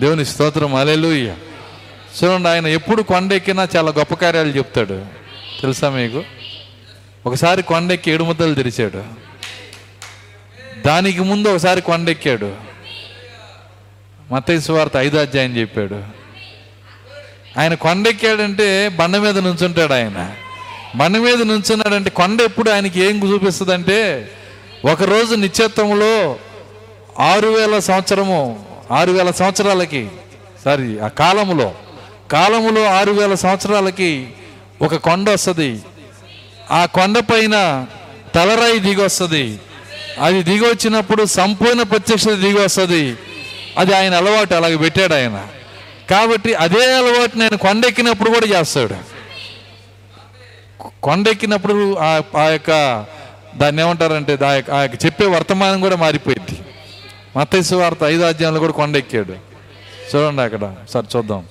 దేవుని స్తోత్రం అలెలుయ్య చూడండి ఆయన ఎప్పుడు కొండెక్కినా చాలా గొప్ప కార్యాలు చెప్తాడు. తెలుసా మీకు? ఒకసారి కొండెక్కి ఏడు ముద్దలు తెరిచాడు. దానికి ముందు ఒకసారి కొండెక్కాడు. మత్తయి వార్త ఐదో అధ్యాయం చెప్పాడు. ఆయన కొండెక్కాడంటే బండ మీద నుంచుంటాడు ఆయన. బండ మీద నుంచున్నాడంటే కొండ ఎప్పుడు ఆయనకి ఏం చూపిస్తుందంటే ఒకరోజు నిత్యత్వంలో ఆరు వేల సంవత్సరము ఆరు వేల సంవత్సరాలకి సారీ ఆ కాలములో కాలములో ఆరు వేల సంవత్సరాలకి ఒక కొండ వస్తుంది. ఆ కొండపైన తలరాయి దిగి వస్తుంది. అది దిగి వచ్చినప్పుడు సంపూర్ణ ప్రత్యక్షత దిగి వస్తుంది అది ఆయన అలవాటు అలాగ పెట్టాడు ఆయన. కాబట్టి అదే అలవాటు నేను కొండెక్కినప్పుడు కూడా చేస్తాడు. కొండెక్కినప్పుడు ఆ ఆ యొక్క దాన్ని ఏమంటారంటే దా యొక్క- ఆ యొక్క చెప్పే వర్తమానం కూడా మారిపోయింది. మత్తైసు వార్త ఐదు అధ్యాయంలో కూడా కొండెక్కాడు. చూడండి అక్కడ సార్ చూద్దాం.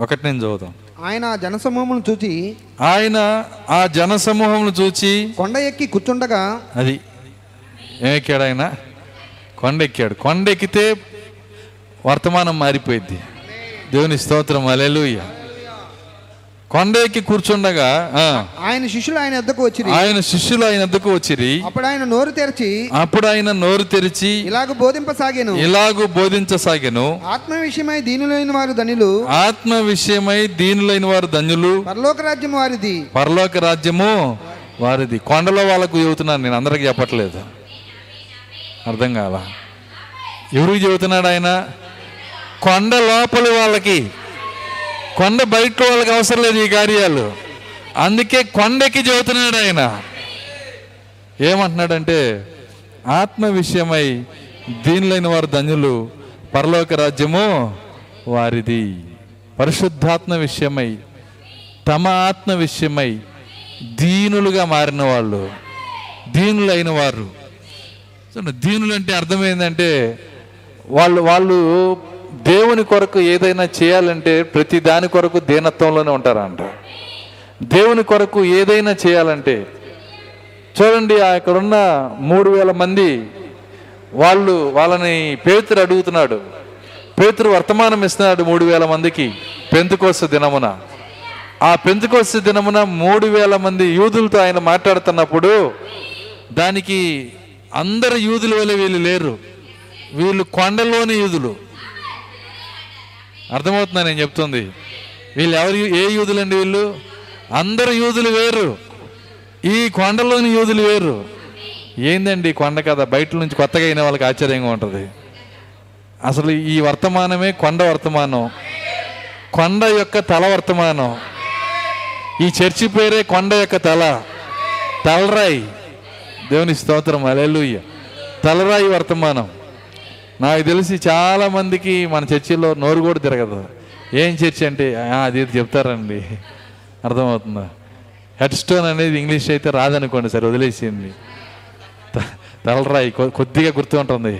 ఒకటి నేను చదువుతాం. ఆయన జనసమూహమును చూచి ఆయన ఆ జనసమూహంను చూచి కొండ ఎక్కి కూర్చుండగా అది ఏమెక్కాడు ఆయన? కొండ ఎక్కాడు కొండ ఎక్కితే వర్తమానం మారిపోయింది దేవుని స్తోత్రం. అలెలుయ్య కొండ ఎక్కి కూర్చుండగా ఆయన శిష్యులు ఆయన వద్దకు వచ్చి ఆయన శిష్యులు ఆయన వద్దకు వచ్చిరి. అప్పుడు ఆయన నోరు తెరిచి అప్పుడు ఆయన నోరు తెరిచి ఇలాగ బోధింపసాగాను. ఇలాగూ బోధించసాగెను. ఆత్మ విషయమై దీనులైన వారు ధనులు. ఆత్మ విషయమై దీనులైన వారు ధన్యులు పరలోక రాజ్యం వారిది. పరలోక రాజ్యము వారిది. కొండలో వాళ్ళకు చెబుతున్నాను నేను అందరికి చెప్పట్లేదు. అర్థం కాల? ఎవరికి చెబుతున్నాడు ఆయన? కొండ లోపలి వాళ్ళకి. కొండ బయట వాళ్ళకి అవసరం లేదు ఈ కార్యాలు. అందుకే కొండకి చెబుతున్నాడు ఆయన. ఏమంటున్నాడంటే ఆత్మ విషయమై దీనిలైన వారు ధన్యులు పరలోక రాజ్యము వారిది. పరిశుద్ధాత్మ విషయమై తమ ఆత్మ విషయమై దీనులుగా మారిన వాళ్ళు దీనులైన వారు. దీనులు అంటే అర్థమైందంటే వాళ్ళు వాళ్ళు దేవుని కొరకు ఏదైనా చేయాలంటే ప్రతి దాని కొరకు దీనత్వంలోనే ఉంటారంట. దేవుని కొరకు ఏదైనా చేయాలంటే చూడండి అక్కడున్న మూడు వేల మంది వాళ్ళు వాళ్ళని పేతురు అడుగుతున్నాడు. పేతురు వర్తమానం ఇస్తున్నాడు మూడు వేల మందికి పెంతుకోస దినమున. ఆ పెంతుకోస దినమున మూడు వేల మంది యూదులతో ఆయన మాట్లాడుతున్నప్పుడు దానికి అందరు యూదుల వల్ల వీళ్ళు లేరు. వీళ్ళు కొండలోని యూదులు. అర్థమవుతుందా నేను చెప్తుంది? వీళ్ళు ఎవరు? ఏ యూదులండి వీళ్ళు? అందరు యూదులు వేరు. ఈ కొండలోని యూదులు వేరు. ఏందండి కొండ కదా బయట నుంచి కొత్తగా అయిన వాళ్ళకి ఆశ్చర్యంగా ఉంటుంది. అసలు ఈ వర్తమానమే కొండ వర్తమానం. కొండ యొక్క తల వర్తమానం. ఈ చర్చి పేరే కొండ యొక్క తల. తలరాయి. దేవుని స్తోత్రం. అలెలుయ్య తలరాయి వర్తమానం. నాకు తెలిసి చాలా మందికి మన చర్చిలో నోరు కూడా తిరగదు. ఏం చర్చి అంటే అది ఇది చెప్తారండి. అర్థమవుతుందా? హెడ్ స్టోన్ అనేది ఇంగ్లీష్ అయితే రాదనుకోండి సరే వదిలేసింది తలరాయి కొద్దిగా గుర్తు ఉంటుంది.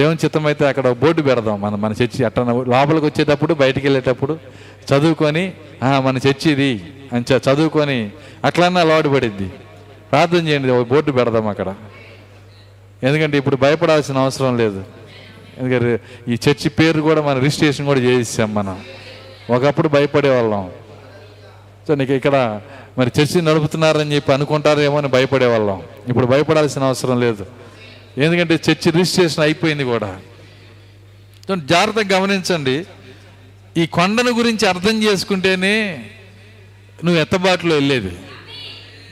దేవుని చిత్తం అయితే అక్కడ బోర్డు పెడదాం మన మన చర్చి అట్ట లోపలికి వచ్చేటప్పుడు బయటికి వెళ్ళేటప్పుడు చదువుకొని మన చర్చి ఇది అని చదువుకొని అట్లన్నా అలవాటు పడిద్ది. ప్రార్థన చేయండి ఒక బోర్డు పెడదాం అక్కడ. ఎందుకంటే ఇప్పుడు భయపడాల్సిన అవసరం లేదు. ఎందుకంటే ఈ చర్చి పేరు కూడా మన రిజిస్ట్రేషన్ కూడా చేయిస్తాం మనం. ఒకప్పుడు భయపడేవాళ్ళం. సో నీకు ఇక్కడ మరి చర్చి నడుపుతున్నారని చెప్పి అనుకుంటారేమో అని భయపడేవాళ్ళం. ఇప్పుడు భయపడాల్సిన అవసరం లేదు. ఎందుకంటే చర్చి రిజిస్ట్రేషన్ అయిపోయింది కూడా. సో జాగ్రత్తగా గమనించండి. ఈ కొండను గురించి అర్థం చేసుకుంటేనే నువ్వు ఎత్తబాటులో వెళ్ళేది.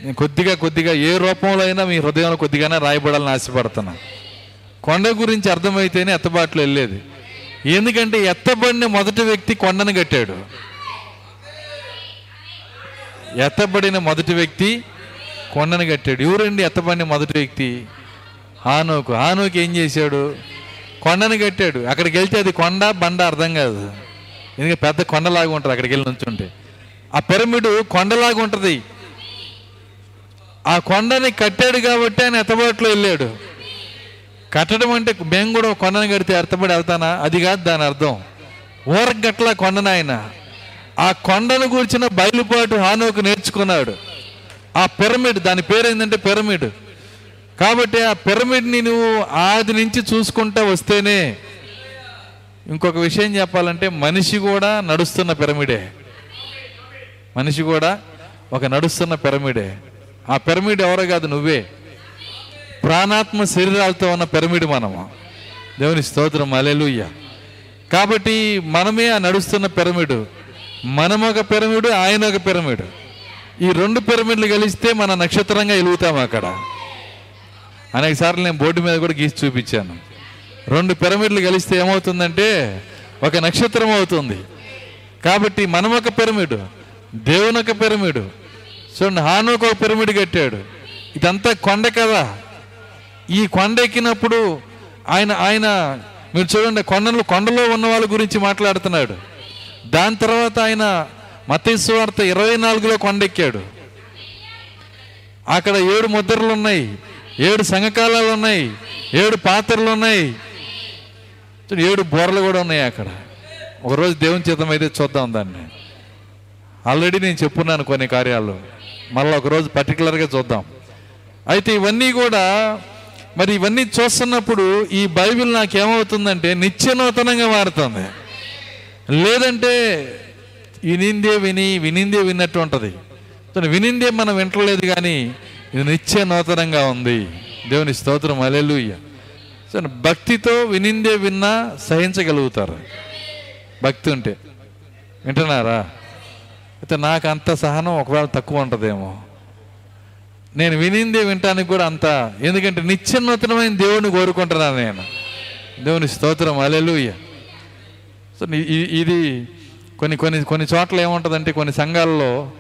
నేను కొద్దిగా కొద్దిగా ఏ రూపంలో అయినా మీ హృదయంలో కొద్దిగానే రాయబడాలని ఆశపడుతున్నా. కొండ గురించి అర్థమైతేనే ఎత్తబాట్లు వెళ్ళేది. ఎందుకంటే ఎత్తబడిన మొదటి వ్యక్తి కొండను కట్టాడు. ఎత్తబడిన మొదటి వ్యక్తి కొండను కట్టాడు. ఎవరండి ఎత్తబడిన మొదటి వ్యక్తి? ఆనోకు ఆనోకు ఏం చేశాడు? కొండను కట్టాడు. అక్కడికి వెళ్తే అది కొండ బండ అర్థం కాదు. ఎందుకంటే పెద్ద కొండలాగా ఉంటుంది అక్కడికి వెళ్ళి నుంచుంటే. ఆ పిరమిడ్ కొండలాగా ఉంటుంది. ఆ కొండని కట్టాడు కాబట్టి ఆయన ఎత్తబాటులో వెళ్ళాడు. కట్టడం అంటే మేము కూడా కొండను కొండని కడితే ఎత్తబడి వెళ్తానా? అది కాదు దాని అర్థం. ఊరగట్ల కొండను ఆయన ఆ కొండను కూర్చిన బయలుపాటు హానోకు నేర్చుకున్నాడు. ఆ పిరమిడ్ దాని పేరు ఏంటంటే పిరమిడ్. కాబట్టి ఆ పిరమిడ్ని నువ్వు ఆది నుంచి చూసుకుంటా వస్తేనే ఇంకొక విషయం చెప్పాలంటే మనిషి కూడా నడుస్తున్న పిరమిడే. మనిషి కూడా ఒక నడుస్తున్న పిరమిడే. ఆ పిరమిడ్ ఎవరో కాదు నువ్వే. ప్రాణాత్మ శరీరాలతో ఉన్న పిరమిడ్ మనము. దేవుని స్తోత్రం అలెలుయ్య కాబట్టి మనమే ఆ నడుస్తున్న పిరమిడ్. మనం ఒక పిరమిడ్ ఆయన ఒక పిరమిడ్. ఈ రెండు పిరమిడ్లు కలిస్తే మన నక్షత్రంగా వెలుగుతాం అక్కడ. అనేక సార్లు నేను బోర్డు మీద కూడా గీసి చూపించాను. రెండు పిరమిడ్లు కలిస్తే ఏమవుతుందంటే ఒక నక్షత్రం అవుతుంది. కాబట్టి మనం ఒక పిరమిడ్ దేవుని ఒక పిరమిడు చూడండి హానుకు ఒక పిరమిడ్ కట్టాడు. ఇదంతా కొండ కదా. ఈ కొండ ఎక్కినప్పుడు ఆయన ఆయన మీరు చూడండి కొండలు కొండలో ఉన్న వాళ్ళ గురించి మాట్లాడుతున్నాడు. దాని తర్వాత ఆయన మతేశ్వార్త ఇరవై నాలుగులో కొండెక్కాడు అక్కడ ఏడు ముద్రలు ఉన్నాయి ఏడు సంఘకాలాలు ఉన్నాయి ఏడు పాత్రలు ఉన్నాయి. ఏడు బోర్లు కూడా ఉన్నాయి అక్కడ. ఒకరోజు దేవుని చిత్తం అయితే చూద్దాం దాన్ని. ఆల్రెడీ నేను చెప్పున్నాను కొన్ని కార్యాలు. మళ్ళీ ఒకరోజు పర్టికులర్గా చూద్దాం. అయితే ఇవన్నీ కూడా మరి ఇవన్నీ చూస్తున్నప్పుడు ఈ బైబిల్ నాకేమవుతుందంటే నిత్య నూతనంగా మారుతుంది. లేదంటే వినిందే విని వినిందే విన్నట్టు ఉంటుంది. సో వినిందే మనం వింటలేదు కానీ ఇది నిత్య నూతనంగా ఉంది. దేవుని స్తోత్రం అలెలుయ్య సో భక్తితో వినిందే విన్నా సహించగలుగుతారు. భక్తి ఉంటే వింటున్నారా? అయితే నాకు అంత సహనం ఒకవేళ తక్కువ ఉంటుందేమో. నేను వినిందే వినటానికి కూడా అంత ఎందుకంటే నిత్య దేవుని కోరుకుంటున్నాను నేను. దేవుని స్తోత్రం అలెలుయ్య సో ఇది కొన్ని కొన్ని కొన్ని చోట్ల ఏముంటుందంటే కొన్ని సంఘాల్లో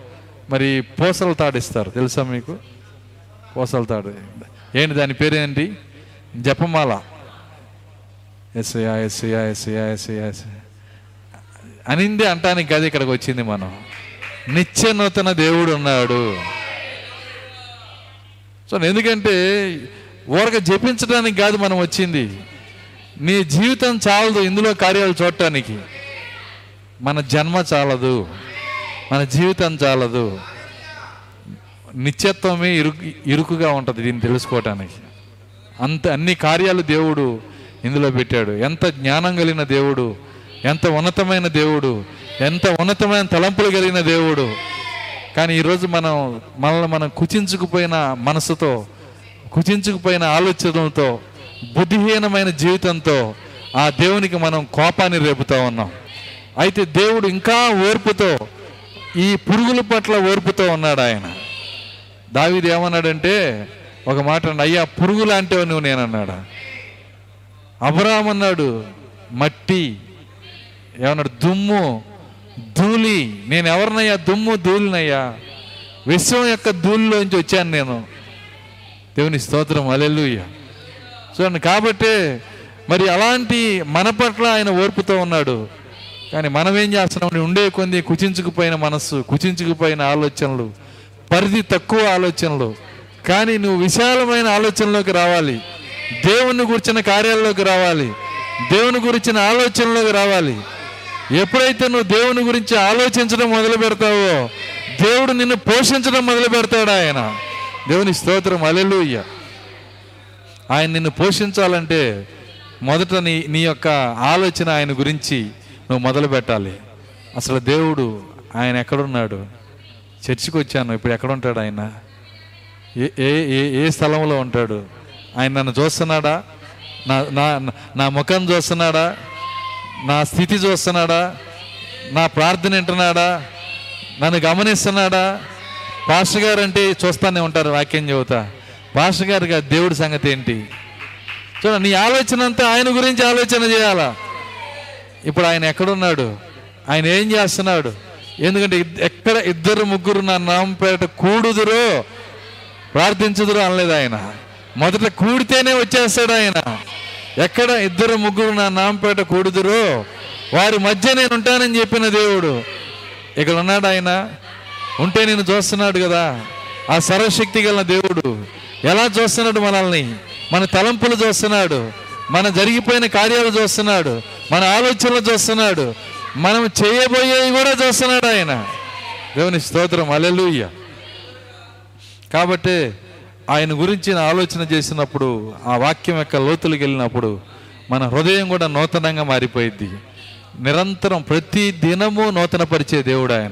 మరి పూసలు తాడిస్తారు తెలుసా మీకు? పూసలు తాడు. ఏంటి దాని పేరేంటి? జపమాల. ఎస్ఐయా ఎస్ఐయా ఎస్ఐయా ఎస్ఐయా ఎస్ఐ అనింది అంటానికి కాదు ఇక్కడికి వచ్చింది మనం. నిత్య నూతన దేవుడు ఉన్నాడు సో ఎందుకంటే ఊరక జపించడానికి కాదు మనం వచ్చింది. నీ జీవితం చాలదు ఇందులో కార్యాలు చూడటానికి. మన జన్మ చాలదు. మన జీవితం చాలదు. నిత్యత్వమే ఇరుకు ఇరుకుగా ఉంటుంది దీన్ని తెలుసుకోవటానికి. అంత అన్ని కార్యాలు దేవుడు ఇందులో పెట్టాడు. ఎంత జ్ఞానం కలిగిన దేవుడు ఎంత ఉన్నతమైన దేవుడు ఎంత ఉన్నతమైన తలంపులు కలిగిన దేవుడు. కానీ ఈరోజు మనం మనల్ని మనం కుచించుకుపోయిన మనసుతో కుచించుకుపోయిన ఆలోచనలతో బుద్ధిహీనమైన జీవితంతో ఆ దేవునికి మనం కోపాన్ని రేపుతా ఉన్నాం. అయితే దేవుడు ఇంకా ఓర్పుతో ఈ పురుగుల పట్ల ఓర్పుతో ఉన్నాడు ఆయన. దావిది ఏమన్నాడంటే ఒక మాట అయ్యా పురుగు లాంటివి నువ్వు నేనన్నాడు అబ్రాహం అన్నాడు మట్టి ఏమన్నాడు దుమ్ము ధూళి. నేను ఎవరినయ్యా దుమ్ము ధూళినయ్యా. విశ్వం యొక్క ధూళిలోంచి వచ్చాను నేను. దేవుని స్తోత్రం. అలెలుయ్య చూడండి కాబట్టి మరి అలాంటి మన పట్ల ఆయన ఓర్పుతో ఉన్నాడు. కానీ మనం ఏం చేస్తున్నాం? ఉండే కొంది కుచించుకుపోయిన మనస్సు కుచించుకుపోయిన ఆలోచనలు పరిధి తక్కువ ఆలోచనలు. కానీ నువ్వు విశాలమైన ఆలోచనలోకి రావాలి. దేవుని గురించిన కార్యాల్లోకి రావాలి. దేవుని గురించిన ఆలోచనలోకి రావాలి. ఎప్పుడైతే నువ్వు దేవుని గురించి ఆలోచించడం మొదలు పెడతావో దేవుడు నిన్ను పోషించడం మొదలు పెడతాడు ఆయన. దేవుని స్తోత్రం అలెలుయ్య ఆయన నిన్ను పోషించాలంటే మొదట నీ నీ యొక్క ఆలోచన ఆయన గురించి నువ్వు మొదలు పెట్టాలి. అసలు దేవుడు ఆయన ఎక్కడున్నాడు? చర్చికి వచ్చాను ఇప్పుడు ఎక్కడ ఉంటాడు ఆయన? ఏ ఏ ఏ ఏ స్థలంలో ఉంటాడు? ఆయన నన్ను చూస్తున్నాడా? నా నా నా ముఖం చూస్తున్నాడా? నా స్థితి చూస్తున్నాడా? నా ప్రార్థన వింటున్నాడా? నన్ను గమనిస్తున్నాడా? పాస్టర్ గారు అంటే చూస్తానే ఉంటారు వాక్యం చెబుతా. పాస్టర్ గారిగా దేవుడి సంగతి ఏంటి? చూడ నీ ఆలోచన అంతా ఆయన గురించి ఆలోచన చేయాలా? ఇప్పుడు ఆయన ఎక్కడున్నాడు? ఆయన ఏం చేస్తున్నాడు? ఎందుకంటే ఎక్కడ ఇద్దరు ముగ్గురు నా నామపేట కూడుదురో ప్రార్థించుదురో అనలేదు ఆయన. మొదట కూడితేనే వచ్చేస్తాడు ఆయన. ఎక్కడ ఇద్దరు ముగ్గురు నా నామపేట కూడుదురో వారి మధ్య నేను ఉంటానని చెప్పిన దేవుడు. ఇక్కడ ఉన్నాడు ఆయన. ఉంటే నేను చూస్తున్నాడు కదా. ఆ సర్వశక్తి గల దేవుడు. ఎలా చూస్తున్నాడు మనల్ని? మన తలంపులు చూస్తున్నాడు. మన జరిగిపోయిన కార్యాలు చూస్తున్నాడు. మన ఆలోచనలు చూస్తున్నాడు. మనం చేయబోయేవి కూడా చూస్తున్నాడు ఆయన. దేవుని స్తోత్రం. అలెలుయ్య కాబట్టి ఆయన గురించి ఆలోచన చేసినప్పుడు ఆ వాక్యం యొక్క లోతులకు వెళ్ళినప్పుడు మన హృదయం కూడా నూతనంగా మారిపోయింది నిరంతరం ప్రతి దినము నూతనపరిచే దేవుడు ఆయన.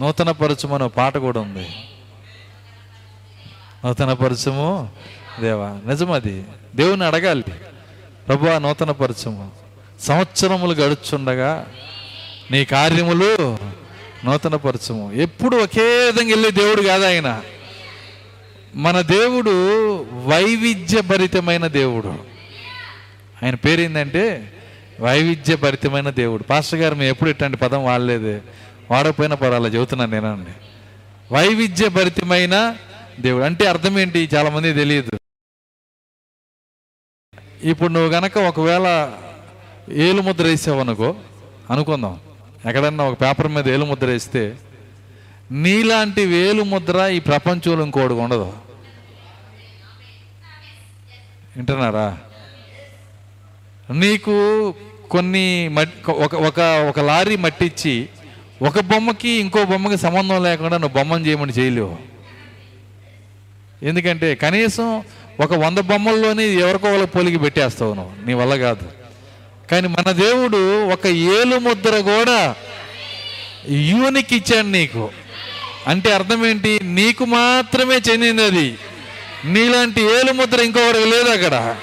నూతనపరచుమని పాట కూడా ఉంది. నూతనపరచము దేవా? నిజమది. దేవుని అడగాలి. ప్రభు నూతనపరచము. సంవత్సరములు గడుచుండగా నీ కార్యములు నూతనపరచము. ఎప్పుడు ఒకే విధంగా వెళ్ళే దేవుడు కాదు ఆయన. మన దేవుడు వైవిధ్యభరితమైన దేవుడు. ఆయన పేరు ఏంటంటే వైవిధ్యభరితమైన దేవుడు. పాస్టర్ గారు మేము ఎప్పుడు ఇట్లాంటి పదం వాడలేదే. వాడకపోయినా పర్వాలేదు చెబుతున్నాను నేనండి. వైవిధ్యభరితమైన దేవుడు. అంటే అర్థం ఏంటి? చాలామంది తెలియదు. ఇప్పుడు నువ్వు గనక ఒకవేళ ఏలు ముద్ర వేసావు అనుకో అనుకుందాం. ఎక్కడన్నా ఒక పేపర్ మీద ఏలు ముద్ర వేస్తే నీలాంటి వేలు ముద్ర ఈ ప్రపంచంలో ఇంకోటి ఉండదు. వింటున్నారా? నీకు కొన్ని ఒక ఒక ఒక లారీ మట్టిచ్చి ఒక బొమ్మకి ఇంకో బొమ్మకి సంబంధం లేకుండా నువ్వు బొమ్మను చేయమని చేయలేవు. ఎందుకంటే కనీసం ఒక వంద బొమ్మల్లోనే ఎవరికో వాళ్ళకి పోలికి పెట్టేస్తావు నువ్వు. నీ వల్ల కాదు. కానీ మన దేవుడు ఒక ఏలు ముద్ర కూడా యూనిక్ ఇచ్చాడు నీకు. అంటే అర్థం ఏంటి? నీకు మాత్రమే చెందింది అది నీలాంటి ఏలు ముద్ర ఇంకొకరికి లేదు అక్కడ.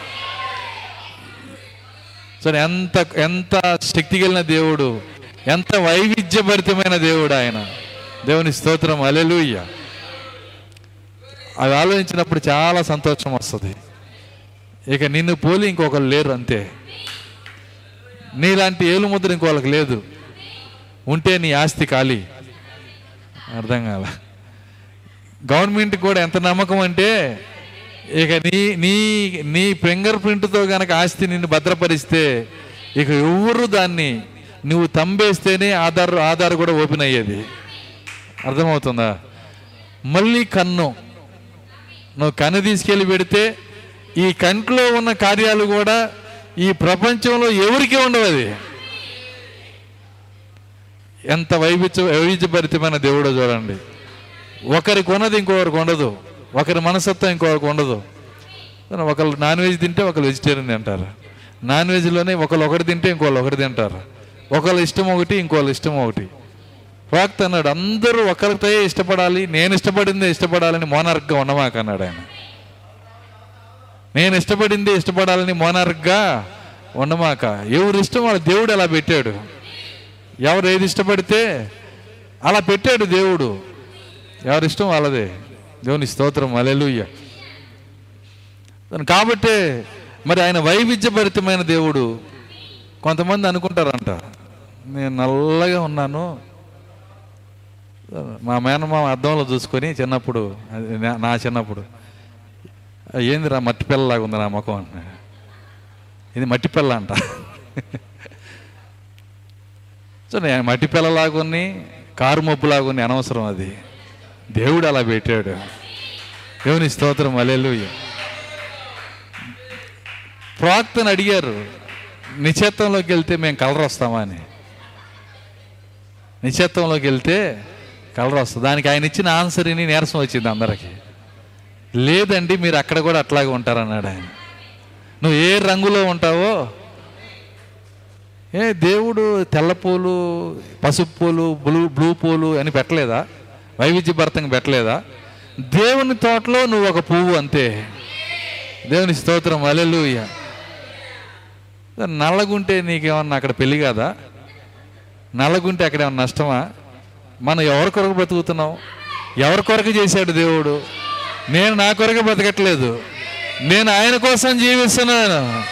సరే ఎంత ఎంత శక్తి కలిగిన దేవుడు ఎంత వైవిధ్యభరితమైన దేవుడు ఆయన. దేవుని స్తోత్రం అలెలుయ్య అవి ఆలోచించినప్పుడు చాలా సంతోషం వస్తుంది. ఇక నిన్ను పోలి ఇంకొకరు లేరు అంతే. నీలాంటి ఏలు ముద్ర ఇంకొకరికి లేదు. ఉంటే నీ ఆస్తి ఖాళీ. అర్థం కాల. గవర్నమెంట్ కూడా ఎంత నమ్మకం అంటే ఇక నీ నీ నీ ఫింగర్ ప్రింట్తో కనుక ఆస్తి నిన్ను భద్రపరిస్తే ఇక ఎవరు దాన్ని నువ్వు తంబేస్తేనే ఆధార్ ఆధార్ కూడా ఓపెన్ అయ్యేది. అర్థమవుతుందా? మళ్ళీ కన్ను. నువ్వు కన్ను తీసుకెళ్ళి పెడితే ఈ కంట్లో ఉన్న కార్యాలు కూడా ఈ ప్రపంచంలో ఎవరికీ ఉండవు అది. ఎంత వైవిధ్య వైవిధ్యభరితమైన దేవుడో చూడండి. ఒకరికి ఉన్నది ఇంకొకరికి ఉండదు. ఒకరి మనసత్వం ఇంకొకరికి ఉండదు. ఒకరు నాన్ వెజ్ తింటే ఒకరు వెజిటేరియన్ తింటారు. నాన్ వెజ్లోనే ఒకళ్ళు ఒకటి తింటే ఇంకోళ్ళు ఒకటి తింటారు. ఒకళ్ళ ఇష్టం ఒకటి ఇంకోళ్ళ ఇష్టం ఒకటి. ప్రాక్త అన్నాడు అందరూ ఒకరితో ఇష్టపడాలి నేను ఇష్టపడిందే ఇష్టపడాలని మోనార్క్గా ఉండమాక అన్నాడు ఆయన. నేను ఇష్టపడిందే ఇష్టపడాలని మోనార్క్గా ఉండమాక ఎవరి ఇష్టం వాళ్ళ దేవుడు అలా పెట్టాడు. ఎవరు ఏది ఇష్టపడితే అలా పెట్టాడు దేవుడు. ఎవరి ఇష్టం వాళ్ళదే. దేవుని స్తోత్రం అలెలుయ్య కాబట్టే మరి ఆయన వైవిధ్యభరితమైన దేవుడు. కొంతమంది అనుకుంటారంట నేను నల్లగా ఉన్నాను. మా మేనమామ అద్దంలో చూసుకొని చిన్నప్పుడు అది నా- నా చిన్నప్పుడు ఏందిరా మట్టి పిల్లలాగా ఉంది నా ముఖం? అంట. ఇది మట్టి పిల్ల అంట. సో నేను మట్టి పిల్లలాగుని కారు మబ్బులాగుని అనవసరం అది. దేవుడు అలా పెట్టాడు. దేవుని స్తోత్రం అలెలుయ్య ప్రాక్తను అడిగారు నిశ్చేత్వంలోకి వెళ్తే మేము కలర్ వస్తామా? అని. నిశ్చేత్వంలోకి వెళ్తే కలర్ వస్తుంది దానికి ఆయన ఇచ్చిన ఆన్సర్ ఇని నీరసం వచ్చింది అందరికి. లేదండి మీరు అక్కడ కూడా అట్లాగే ఉంటారన్నాడు ఆయన. నువ్వు ఏ రంగులో ఉంటావో ఏ దేవుడు తెల్ల పూలు పసుపు పూలు బ్లూ బ్లూ పూలు అని పెట్టలేదా? వైవిధ్యభరితంగా పెట్టలేదా? దేవుని తోటలో నువ్వు ఒక పువ్వు అంతే. దేవుని స్తోత్రం అలెలుయ్య నల్లగుంటే నీకేమన్నా అక్కడ పెళ్ళి కాదా? నల్లగుంటే అక్కడ ఏమన్నా నష్టమా? మనం ఎవరి కొరకు బ్రతుకుతున్నాం ఎవరి కొరకు చేశాడు దేవుడు? నేను నా కొరకు బ్రతకట్లేదు నేను ఆయన కోసం జీవిస్తున్నాను.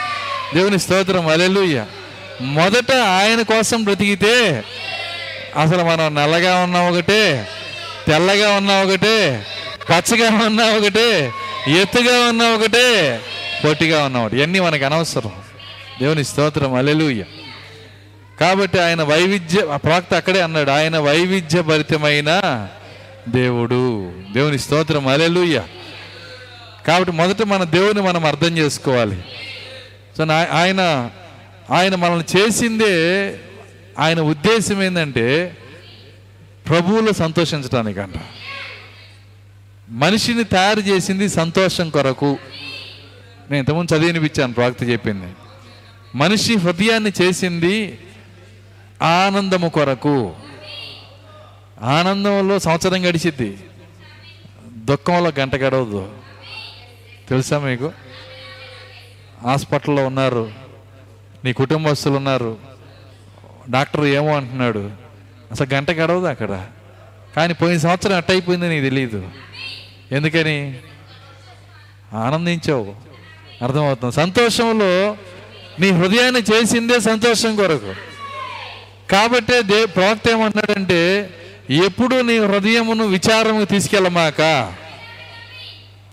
దేవుని స్తోత్రం అలెలుయ్య మొదట ఆయన కోసం బ్రతికితే అసలు మనం నల్లగా ఉన్నాం ఒకటే. తెల్లగా ఉన్నా ఒకటే పచ్చగా ఉన్నా ఒకటే ఎత్తుగా ఉన్నా ఒకటే పొట్టిగా ఉన్నా ఒకటి. ఇవన్నీ మనకు అనవసరం. దేవుని స్తోత్రం. అలెలుయ్య కాబట్టి ఆయన వైవిధ్య ప్రవక్త అక్కడే అన్నాడు ఆయన వైవిధ్య భరితమైన దేవుడు. దేవుని స్తోత్రం. అలెలుయ్య కాబట్టి మొదట మన దేవుని మనం అర్థం చేసుకోవాలి. సో ఆయన ఆయన మనల్ని చేసిందే ఆయన ఉద్దేశం ఏంటంటే ప్రభువులు సంతోషించడానికంట మనిషిని తయారు చేసింది సంతోషం కొరకు. నేను ఇంతకుముందు చదివినిపించాను ప్రాక్తి చెప్పింది. మనిషి హృదయాన్ని చేసింది ఆనందము కొరకు. ఆనందంలో సంవత్సరం గడిచిద్ది. దుఃఖంలో గంట గడవదు. తెలుసా మీకు? హాస్పిటల్లో ఉన్నారు. నీ కుటుంబస్తులు ఉన్నారు. డాక్టర్ ఏమో అంటున్నాడు. అసలు గంట గడవదు అక్కడ. కానీ పోయిన సంవత్సరం అట్ట అయిపోయింది నీకు తెలియదు ఎందుకని? ఆనందించావు. అర్థమవుతుంది. సంతోషంలో నీ హృదయాన్ని చేసిందే సంతోషం కొరకు. కాబట్టి దే ప్రవక్త ఏమన్నాడంటే ఎప్పుడు నీ హృదయమును విచారము తీసుకెళ్ళమాక.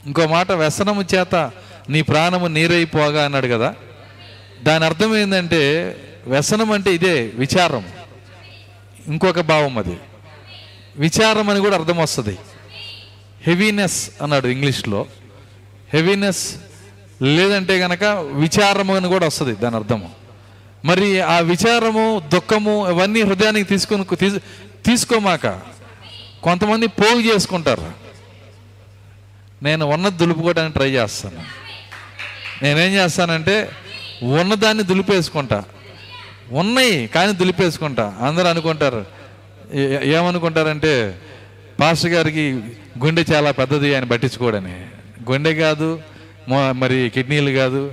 ఇంకో మాట వ్యసనము చేత నీ ప్రాణము నీరైపోగా అన్నాడు కదా. దాని అర్థం ఏంటంటే వ్యసనం అంటే ఇదే విచారం. ఇంకొక భావం అది. విచారం అని కూడా అర్థం వస్తుంది. హెవీనెస్ అన్నాడు ఇంగ్లీష్లో. హెవీనెస్ లేదంటే గనక విచారము అని కూడా వస్తుంది దాని అర్థము. మరి ఆ విచారము దుఃఖము ఇవన్నీ హృదయానికి తీసుకొని తీసుకోమాక కొంతమంది పోగు చేసుకుంటారు. నేను ఉన్నది దులుపుకోవడానికి ట్రై చేస్తాను. నేనేం చేస్తానంటే ఉన్నదాన్ని దులిపేసుకుంటా. ఉన్నాయి కానీ దులిపేసుకుంటా. అందరూ అనుకుంటారు. ఏమనుకుంటారంటే పాస్టర్ గారికి గుండె చాలా పెద్దది అని పట్టించుకోడని. గుండె కాదు మరి కిడ్నీలు కాదు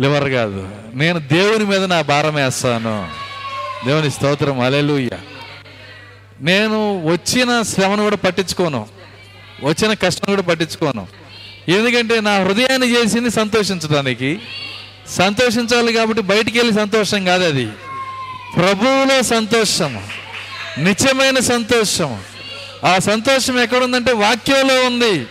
లివర్ కాదు. నేను దేవుని మీద నా భారం వేస్తాను. దేవుని స్తోత్రం అలెలుయ్య నేను వచ్చిన శ్రమను కూడా పట్టించుకోను. వచ్చిన కష్టం కూడా పట్టించుకోను. ఎందుకంటే నా హృదయాన్ని చేసింది సంతోషించడానికి. సంతోషించాలి కాబట్టి బయటికి వెళ్ళి సంతోషం కాదు అది. ప్రభువులో సంతోషం నిత్యమైన సంతోషం. ఆ సంతోషం ఎక్కడుందంటే వాక్యంలో ఉంది.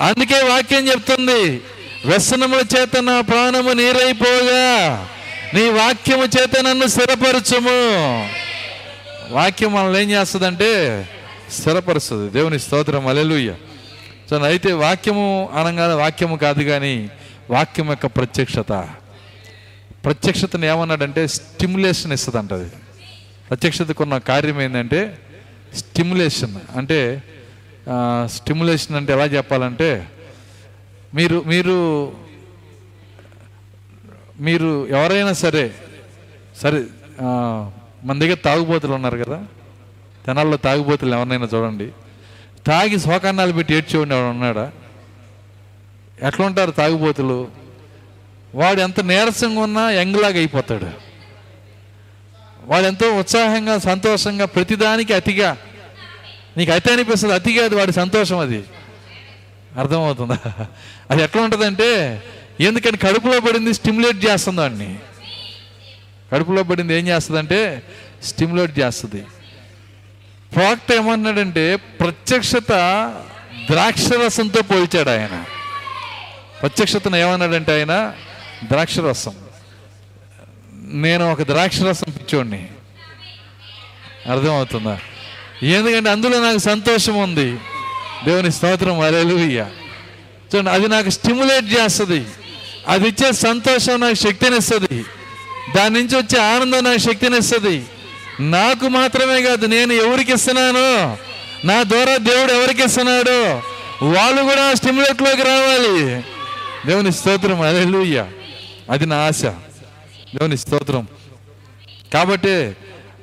అందుకే వాక్యం చెప్తుంది వ్యసనముల చేత నా ప్రాణము నీరైపోగా నీ వాక్యము చేత నన్ను స్థిరపరచము. వాక్యం మనల్ని ఏం చేస్తుందంటే స్థిరపరుస్తుంది. దేవుని స్తోత్రం అలెలుయ్య సో అయితే వాక్యము అనగానే వాక్యము కాదు కానీ వాక్యం యొక్క ప్రత్యక్షత. ప్రత్యక్షతను ఏమన్నాడంటే స్టిమ్యులేషన్ ఇస్తుంది అంట అది. ప్రత్యక్షతకు ఉన్న కార్యం ఏంటంటే స్టిమ్యులేషన్. అంటే స్టిమ్యులేషన్ అంటే ఎలా చెప్పాలంటే మీరు మీరు మీరు ఎవరైనా సరే సరే మన దగ్గర తాగుబోతులు ఉన్నారు కదా తెనాల్లో తాగుబోతులు ఎవరినైనా చూడండి. తాగి శోకాన్నాలు పెట్టి ఏడ్చేవాడిని ఎవడు ఉన్నాడా? ఎట్లా ఉంటారు తాగుబోతులు? వాడు ఎంత నీరసంగా ఉన్నా యంగ్లాగా అయిపోతాడు. వాడు ఎంతో ఉత్సాహంగా సంతోషంగా ప్రతిదానికి అతిగా. నీకు అతి అనిపిస్తుంది అతిగా అది వాడి సంతోషం అది. అర్థమవుతుందా? అది ఎట్లా ఉంటుందంటే ఎందుకని కడుపులో పడింది స్టిమ్యులేట్ చేస్తుంది వాడిని. కడుపులో పడింది ఏం చేస్తుందంటే స్టిమ్యులేట్ చేస్తుంది. ప్రోక్ట్ ఏమన్నాడంటే ప్రత్యక్షత ద్రాక్షరసంతో పోల్చాడు ఆయన. ప్రత్యక్షతను ఏమన్నాడంటే ఆయన ద్రాక్షరసం. నేను ఒక ద్రాక్షరసం పిచ్చోడిని. అర్థమవుతుందా? ఎందుకంటే అందులో నాకు సంతోషం ఉంది. దేవుని స్తోత్రం అలెలుయ్య చూడండి అది నాకు స్టిమ్యులేట్ చేస్తుంది. అది ఇచ్చే సంతోషం నాకు శక్తినిస్తుంది. దాని నుంచి వచ్చే ఆనందం నాకు శక్తినిస్తుంది. నాకు మాత్రమే కాదు నేను ఎవరికి ఇస్తున్నాను నా ద్వారా దేవుడు ఎవరికి ఇస్తున్నాడు వాళ్ళు కూడా స్టిమ్యులేట్లోకి రావాలి. దేవుని స్తోత్రం అలెలుయ్య అది నా ఆశ. దేవుని స్తోత్రం. కాబట్టి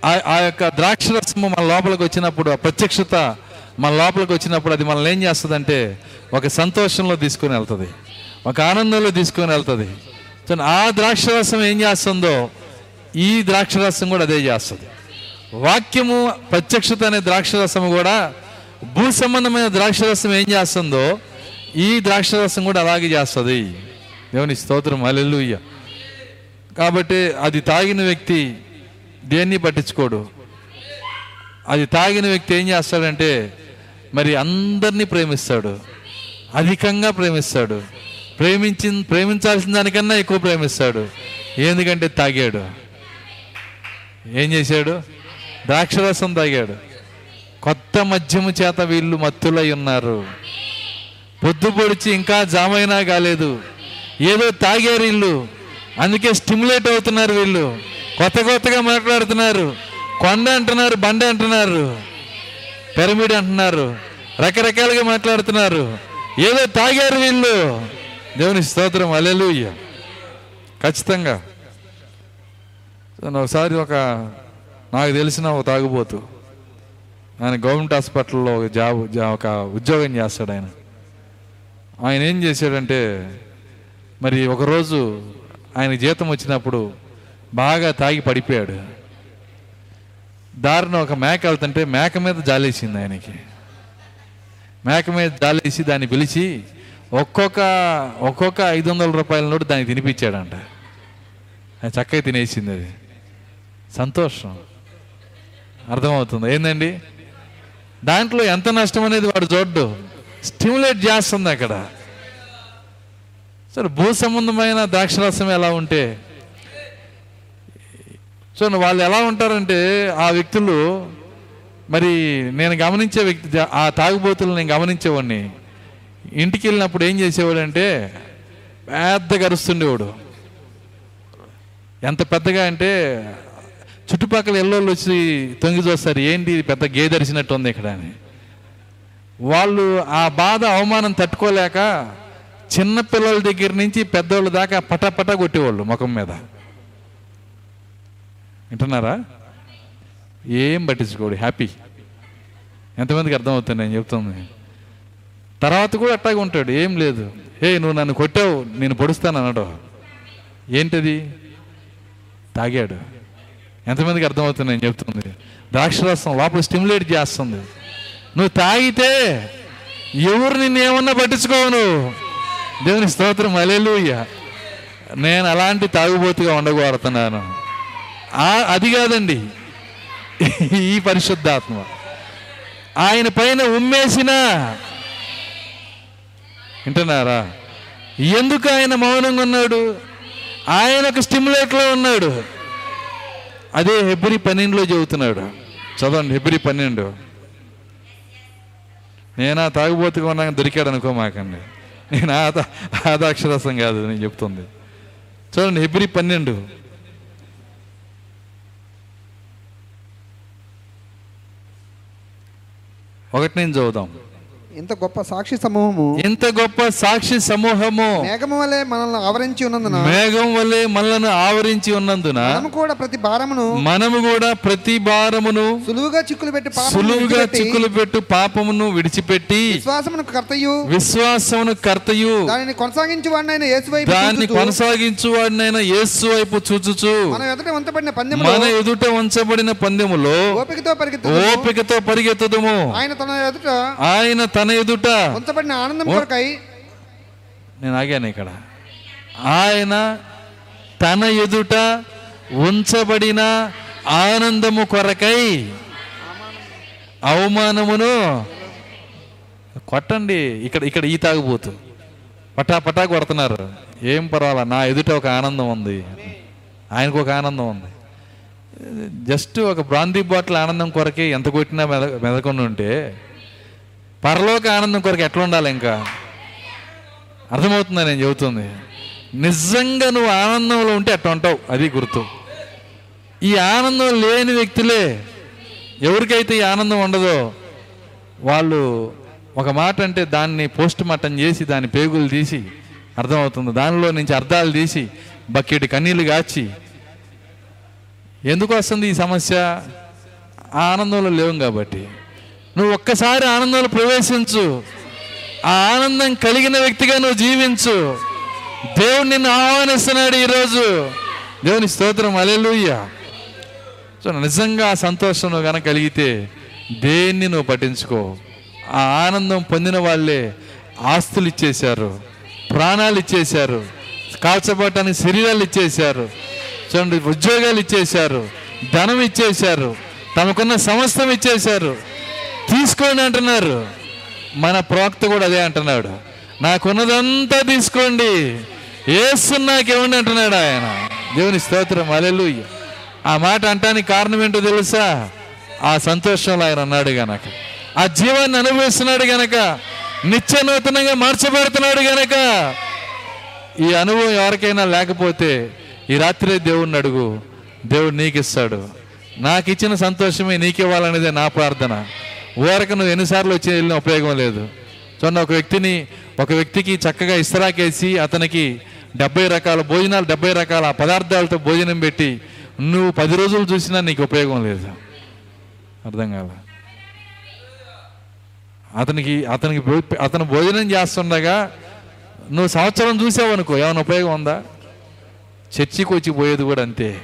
ఆ ఆ యొక్క ద్రాక్షరసము మన లోపలికి వచ్చినప్పుడు ఆ ప్రత్యక్షత మన లోపలికి వచ్చినప్పుడు అది మనల్ని ఏం చేస్తుందంటే ఒక సంతోషంలో తీసుకొని వెళ్తుంది. ఒక ఆనందంలో తీసుకొని వెళ్తుంది. సో ఆ ద్రాక్షరసం ఏం చేస్తుందో ఈ ద్రాక్షరసం కూడా అదే చేస్తుంది. వాక్యము ప్రత్యక్షత అనే ద్రాక్షరసము కూడా భూ సంబంధమైన ద్రాక్షరసం ఏం చేస్తుందో ఈ ద్రాక్షరసం కూడా అలాగే చేస్తుంది. దేవుని స్తోత్రం అలెలుయ్య కాబట్టి అది తాగిన వ్యక్తి దేన్ని పట్టించుకోడు? అది తాగిన వ్యక్తి ఏం చేస్తాడంటే మరి అందరినీ ప్రేమిస్తాడు. అధికంగా ప్రేమిస్తాడు. ప్రేమించి ప్రేమించాల్సిన దానికన్నా ఎక్కువ ప్రేమిస్తాడు. ఎందుకంటే తాగాడు. ఏం చేశాడు? ద్రాక్షరసం తాగాడు. కొత్త మద్యము చేత వీళ్ళు మత్తులై ఉన్నారు. పొద్దు పొడిచి ఇంకా జామైనా కాలేదు. ఏదో తాగారు వీళ్ళు. అందుకే స్టిమ్యులేట్ అవుతున్నారు వీళ్ళు. కొత్త కొత్తగా మాట్లాడుతున్నారు. కొండ అంటున్నారు బండ అంటున్నారు. పిరమిడ్ అంటున్నారు. రకరకాలుగా మాట్లాడుతున్నారు. ఏదో తాగారు వీళ్ళు. దేవుని స్తోత్రం. అలెలు ఖచ్చితంగా. ఒకసారి ఒక నాకు తెలిసిన ఒక తాగుబోతు. ఆయన గవర్నమెంట్ హాస్పిటల్లో ఒక జాబ్ జా- ఒక ఉద్యోగం చేస్తాడు ఆయన. ఆయన ఏం చేశాడంటే మరి ఒకరోజు ఆయన జీతం వచ్చినప్పుడు బాగా తాగి పడిపోయాడు. దారిన ఒక మేక వెళ్తుంటే మేక మీద జాలేసింది ఆయనకి. మేక మీద జాలేసి దాన్ని పిలిచి ఒక్కొక్క ఒక్కొక్క ఐదు వందల రూపాయల నోటు దానికి తినిపించాడంట. అది చక్కగా తినేసింది అది. సంతోషం. అర్థమవుతుంది. ఏందండి? దాంట్లో ఎంత నష్టం అనేది వాడు చూడ్డు. స్టిమ్యులేట్ చేస్తుంది అక్కడ. సరే భూ సంబంధమైన ద్రాక్షరసం ఎలా ఉంటే? సో వాళ్ళు ఎలా ఉంటారంటే ఆ వ్యక్తులు మరి నేను గమనించే వ్యక్తి ఆ తాగుబోతులు నేను గమనించేవాడిని. ఇంటికి వెళ్ళినప్పుడు ఏం చేసేవాడు అంటే పెద్దగా అరుస్తుండేవాడు. ఎంత పెద్దగా అంటే చుట్టుపక్కల ఎల్లోళ్ళు వచ్చి తొంగి చూస్తారు ఏంటి పెద్ద గేదె ఉంది ఇక్కడ అని. వాళ్ళు ఆ బాధ అవమానం తట్టుకోలేక చిన్న పిల్లల దగ్గర నుంచి పెద్దోళ్ళ దాకా పటపట కొట్టేవాళ్ళు ముఖం మీద. వింటున్నారా? ఏం పట్టించుకోడు హ్యాపీ. ఎంతమందికి అర్థమవుతుంది నేను చెప్తుంది. తర్వాత కూడా అట్టాగా ఉంటాడు ఏం లేదు. ఏ నువ్వు నన్ను కొట్టావు నేను పొడుస్తాను అన్నాడు. ఏంటది? తాగాడు. ఎంతమందికి అర్థమవుతుంది నేను చెప్తుంది. ద్రాక్షరసం లోపల స్టిమ్యులేట్ చేస్తుంది. నువ్వు తాగితే ఎవరు నిన్ను ఏమన్నా పట్టించుకోవు నువ్వు. దేవుని స్తోత్రం అలెలుయ్య నేను అలాంటి తాగుబోతుగా ఉండగోరుతున్నాను అది కాదండి. ఈ పరిశుద్ధాత్మ. ఆయన పైన ఉమ్మేసిన. వింటున్నారా? ఎందుకు ఆయన మౌనంగా ఉన్నాడు? ఆయన ఒక స్టిమ్యులేట్లో ఉన్నాడు. అదే హెబ్రి పన్నెండులో చెబుతున్నాడు. చదవండి హెబ్రి పన్నెండు. నేనా తాగుబోతుగా ఉన్నాక దొరికాడు అనుకో మాకండి నేను ఆద ఆదాక్షరసం కాదు నేను చెప్తుంది. చూడండి ఎబ్రి పన్నెండు. ఒకటి నేను చదువుదాం. ఇంత గొప్ప సాక్షి సమూహము. ఇంత గొప్ప సాక్షి సమూహము. మేఘము వలె మనల్ని ఆవరించి ఉన్నందున మేఘం వలె మనలను ఆవరించి ఉన్నందున మనము కూడా ప్రతి భారమును మనము కూడా ప్రతి భారమును సులువుగా చిక్కులు పెట్టి సులువుగా చిక్కులు పెట్టు పాపమును విడిచిపెట్టి విశ్వాసమునకు కర్తయు. విశ్వాసమును కర్తయు. దానిని కొనసాగించి వాడినైన యేసు వైపు దాన్ని కొనసాగించు వాడినైనా యేసు వైపు చూచుచు. మన ఎదుట ఉంచబడిన పందెములో మన ఎదుట ఉంచబడిన పందెములో ఓపికతో పరిగెత్తు ఓపికతో పరిగెత్తుదము. ఆయన తన ఎదుట ఆయన తన ఎదుట. ఉంచబడిన ఆనందం కొరకై నేను ఆగాను ఇక్కడ. ఆయన తన ఎదుట ఉంచబడిన ఆనందము కొరకై అవమానమును కొట్టండి. ఇక్కడ ఇక్కడ ఈ తాగుబోతు. పటా పటా కొడుతున్నారు. ఏం పర్వాలా? నా ఎదుట ఒక ఆనందం ఉంది. ఆయనకు ఒక ఆనందం ఉంది. జస్ట్ ఒక బ్రాందీ బాటిల్ ఆనందం కొరకే ఎంత కొట్టినా మెద మెదకుండా ఉంటే పరలోక ఆనందం కొరకు ఎట్లా ఉండాలి ఇంకా? అర్థమవుతుందా నేను చెబుతుంది? నిజంగా నువ్వు ఆనందంలో ఉంటే అట్లా ఉంటావు అది గుర్తు. ఈ ఆనందం లేని వ్యక్తులే ఎవరికైతే ఈ ఆనందం ఉండదో వాళ్ళు ఒక మాట అంటే దాన్ని పోస్ట్ మార్టం చేసి దాని పేగులు తీసి అర్థమవుతుంది. దానిలో నుంచి అర్థాలు తీసి బకెట్ కన్నీళ్ళు కాచి ఎందుకు వస్తుంది ఈ సమస్య? ఆ ఆనందంలో లేవు కాబట్టి. నువ్వు ఒక్కసారి ఆనందంలో ప్రవేశించు. ఆ ఆనందం కలిగిన వ్యక్తిగా నువ్వు జీవించు. దేవుడు నిన్ను ఆహ్వానిస్తున్నాడు ఈరోజు. దేవుని స్తోత్రం. అలెలుయ్య సో నిజంగా ఆ సంతోషం నువ్వు కనుక కలిగితే దేన్ని నువ్వు పట్టించుకో? ఆ ఆనందం పొందిన వాళ్ళే ఆస్తులు ఇచ్చేశారు ప్రాణాలు ఇచ్చేశారు కాల్చబడటానికి శరీరాలు ఇచ్చేశారు చూడండి ఉద్యోగాలు ఇచ్చేశారు ధనం ఇచ్చేశారు తమకున్న సమస్తం ఇచ్చేశారు. తీసుకోండి అంటున్నారు. మన ప్రవక్త కూడా అదే అంటున్నాడు. నాకున్నదంతా తీసుకోండి. ఏసు నాకేమండి అంటున్నాడు ఆయన. దేవుని స్తోత్రం. అలెలు ఆ మాట అంటానికి కారణం ఏంటో తెలుసా? ఆ సంతోషంలో ఆయన అన్నాడు గనక. ఆ జీవాన్ని అనుభవిస్తున్నాడు గనక. నిత్య నూతనంగా మార్చబడుతున్నాడు గనక. ఈ అనుభవం ఎవరికైనా లేకపోతే ఈ రాత్రే దేవుణ్ణి అడుగు. దేవుడు నీకు ఇస్తాడు నాకు ఇచ్చిన సంతోషమే నీకు ఇవ్వాలనేదే నా ప్రార్థన. ఊరక నువ్వు ఎన్నిసార్లు వచ్చి వెళ్ళిన ఉపయోగం లేదు. చూడండి ఒక వ్యక్తిని ఒక వ్యక్తికి చక్కగా ఇస్తరాకేసి అతనికి డెబ్బై రకాల భోజనాలు డెబ్బై రకాల పదార్థాలతో భోజనం పెట్టి నువ్వు పది రోజులు చూసినా నీకు ఉపయోగం లేదు. అర్థం కాల? అతనికి అతనికి అతను భోజనం చేస్తుండగా నువ్వు సంవత్సరం చూసావనుకో ఏమైనా ఉపయోగం ఉందా? చర్చికి వచ్చి పోయేది కూడా అంతే.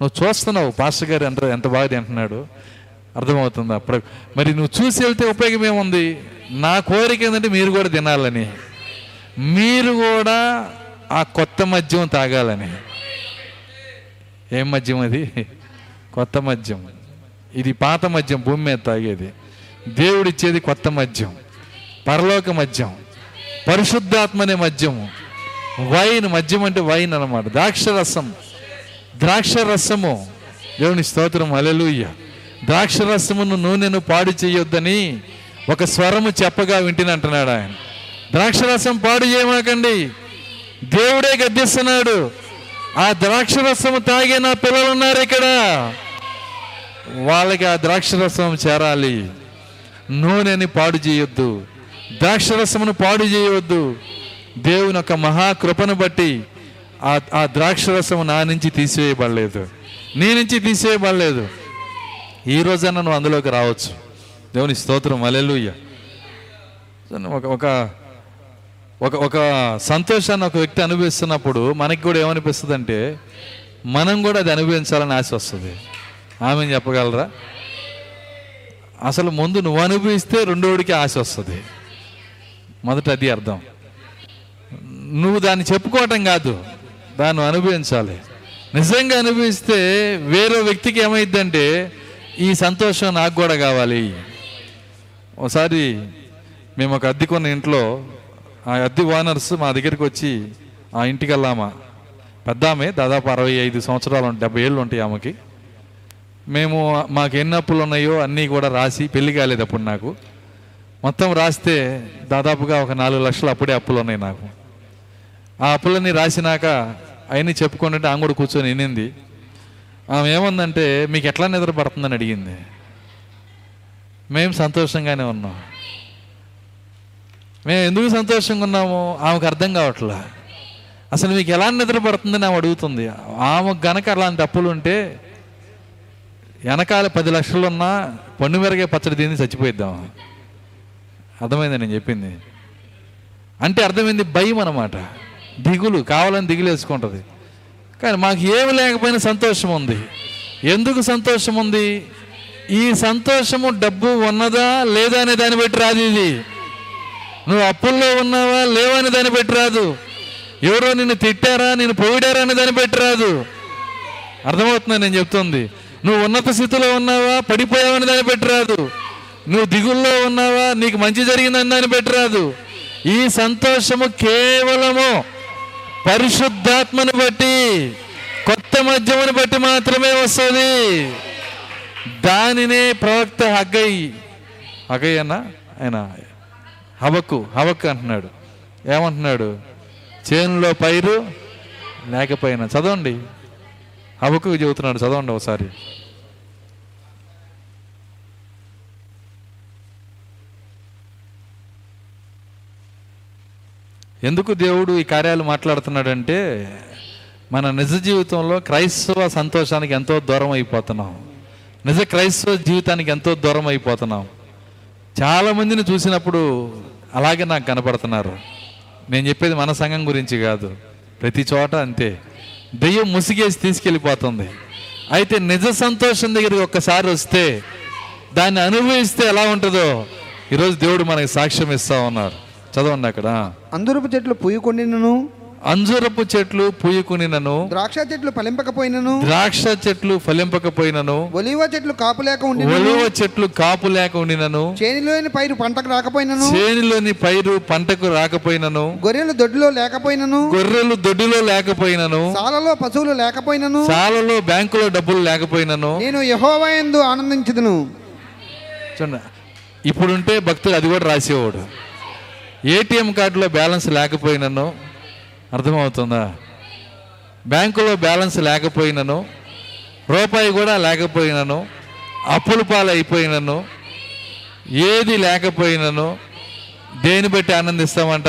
నువ్వు చూస్తున్నావు పాస్టర్ గారు ఎంత ఎంత బాగా తింటున్నాడు. అర్థమవుతుందా అప్పుడు. మరి నువ్వు చూసి వెళ్తే ఉపయోగం ఏముంది? నా కోరిక ఏంటంటే మీరు కూడా తినాలని. మీరు కూడా ఆ కొత్త మద్యం తాగాలని. ఏం మద్యం అది? కొత్త మద్యం. ఇది పాత మద్యం భూమి మీద తాగేది. దేవుడిచ్చేది కొత్త మద్యం. పరలోక మద్యం. పరిశుద్ధాత్మనే మద్యము. వైన్ మద్యం అంటే వైన్ అన్నమాట. ద్రాక్ష రసం ద్రాక్ష రసము దేవుని స్తోత్రం. అలెలుయ్య ద్రాక్ష రసమును నూనెను పాడు చేయొద్దని ఒక స్వరము చెప్పగా వింటిని అంటున్నాడు ఆయన. ద్రాక్ష రసం పాడు చేయమాకండి దేవుడే గద్దిస్తున్నాడు. ఆ ద్రాక్ష రసము తాగే నా పిల్లలు ఉన్నారు ఇక్కడ. వాళ్ళకి ఆ ద్రాక్షరసం చేరాలి. నూనెని పాడు చేయొద్దు. ద్రాక్షరసమును పాడు చేయవద్దు దేవుని యొక్క మహాకృపను బట్టి ఆ ఆ ద్రాక్షరసము నా నుంచి తీసివేయబడలేదు. నీ నుంచి తీసివేయబడలేదు. ఈ రోజైనా నువ్వు అందులోకి రావచ్చు. దేవుని స్తోత్రం అలెలుయ్య ఒక ఒక ఒక ఒక సంతోషాన్ని ఒక వ్యక్తి అనుభవిస్తున్నప్పుడు మనకి కూడా ఏమనిపిస్తుంది అంటే మనం కూడా అది అనుభవించాలని ఆశ వస్తుంది. ఆమె చెప్పగలరా? అసలు ముందు నువ్వు అనుభవిస్తే రెండోడికి ఆశ వస్తుంది. మొదట అది అర్థం. నువ్వు దాన్ని చెప్పుకోవటం కాదు దాన్ని అనుభవించాలి. నిజంగా అనుభవిస్తే వేరే వ్యక్తికి ఏమైందంటే ఈ సంతోషం నాకు కూడా కావాలి. ఒకసారి మేము ఒక అద్దె కొన్న ఇంట్లో ఆ అద్దె ఓనర్స్ మా దగ్గరికి వచ్చి ఆ ఇంటికి వెళ్ళామా పెద్ద ఆమె దాదాపు అరవై ఐదు సంవత్సరాలు డెబ్బై ఏళ్ళు ఉంటాయి ఆమెకి. మేము మాకు ఎన్ని అప్పులు ఉన్నాయో అన్నీ కూడా రాసి పెళ్ళి కాలేదు అప్పుడు నాకు. మొత్తం రాస్తే దాదాపుగా ఒక నాలుగు లక్షలు అప్పుడే అప్పులు ఉన్నాయి నాకు. ఆ అప్పులన్నీ రాసినాక అవన్నీ చెప్పుకుంటే ఆమె కూడా కూర్చొని వినింది. ఆమె ఏమందంటే మీకు ఎట్లా నిద్ర పడుతుందని అడిగింది. మేము సంతోషంగానే ఉన్నాం. మేము ఎందుకు సంతోషంగా ఉన్నాము? ఆమెకు అర్థం కావట్లా. అసలు మీకు ఎలా నిద్ర పడుతుందని ఆమె అడుగుతుంది. ఆమె గనక అలాంటి అప్పులు ఉంటే వెనకాల పది లక్షలు ఉన్నా పన్ను మెరగే పచ్చడి తిని చచ్చిపోయిద్దాం. అర్థమైంది నేను చెప్పింది. అంటే అర్థమైంది భయం అన్నమాట. దిగులు కావాలని దిగులు వేసుకుంటుంది. కానీ మాకు ఏమి లేకపోయినా సంతోషం ఉంది. ఎందుకు సంతోషం ఉంది? ఈ సంతోషము డబ్బు ఉన్నదా లేదా అనే దాన్ని బట్టి రాదు ఇది. నువ్వు అప్పుల్లో ఉన్నావా లేవా అని దాన్ని బట్టి రాదు. ఎవరో నిన్ను తిట్టారా నేను పోయిడారా అనే దాన్ని బట్టి రాదు. అర్థమవుతుందా నేను చెప్తుంది? నువ్వు ఉన్నత స్థితిలో ఉన్నావా పడిపోయావని దాన్ని బట్టి రాదు. నువ్వు దిగుల్లో ఉన్నావా నీకు మంచి జరిగిందని దాన్ని బట్టి రాదు. ఈ సంతోషము కేవలము పరిశుద్ధాత్మను బట్టి కొత్త మద్యమును బట్టి మాత్రమే వస్తుంది. దానినే ప్రవక్త హగ్గై హగ్గై అన్న? ఆయన హవక్కు హవక్కు అంటున్నాడు. ఏమంటున్నాడు? చేనులో పైరు లేకపోయినా. చదవండి. హవకు చెబుతున్నాడు చదవండి ఒకసారి. ఎందుకు దేవుడు ఈ కార్యాలు మాట్లాడుతున్నాడంటే మన నిజ జీవితంలో క్రైస్తవ సంతోషానికి ఎంతో దూరం అయిపోతున్నాం. నిజ క్రైస్తవ జీవితానికి ఎంతో దూరం అయిపోతున్నాం. చాలా మందిని చూసినప్పుడు అలాగే నాకు కనపడుతున్నారు. నేను చెప్పేది మన సంఘం గురించి కాదు. ప్రతి చోట అంతే. దెయ్యం ముసిగేసి తీసుకెళ్ళిపోతుంది. అయితే నిజ సంతోషం దగ్గరికి ఒక్కసారి వస్తే దాన్ని అనుభవిస్తే ఎలా ఉంటుందో ఈరోజు దేవుడు మనకి సాక్ష్యం ఇస్తా ఉన్నారు. చదవండి అక్కడ. అందరపు చెట్లు పూయకొండినను అంజురపు చెట్లు పూయకునినను. ద్రాక్ష చెట్లు ఫలింపకపోయినను. ద్రాక్ష చెట్లు ఫలింపకపోయినను. ఒలివ చెట్లు కాపు లేక ఉండినను. ఒలివ చెట్లు కాపు లేక ఉండినను. చేనిలోని పైరు పంటకు రాకపోయినను. చేనిలోని పైరు పంటకు రాకపోయినను. గొర్రెలు దొడ్డిలో లేకపోయినను. గొర్రెలు దొడ్డిలో లేకపోయినను. సాలలో పశువులు లేకపోయినను. చాలలో బ్యాంకులో డబ్బులు లేకపోయినను. నేను యహోవా యందు ఆనందించదును. చూడండి ఇప్పుడుంటే భక్తుడు అది కూడా రాసేవాడు. ఏటీఎం కార్డులో బ్యాలెన్స్ లేకపోయినను అర్థమవుతుందా? బ్యాంకులో బ్యాలెన్స్ లేకపోయినను రూపాయి కూడా లేకపోయినను అప్పుల పాలు అయిపోయినను ఏది లేకపోయినను దేని బట్టి ఆనందిస్తామంట?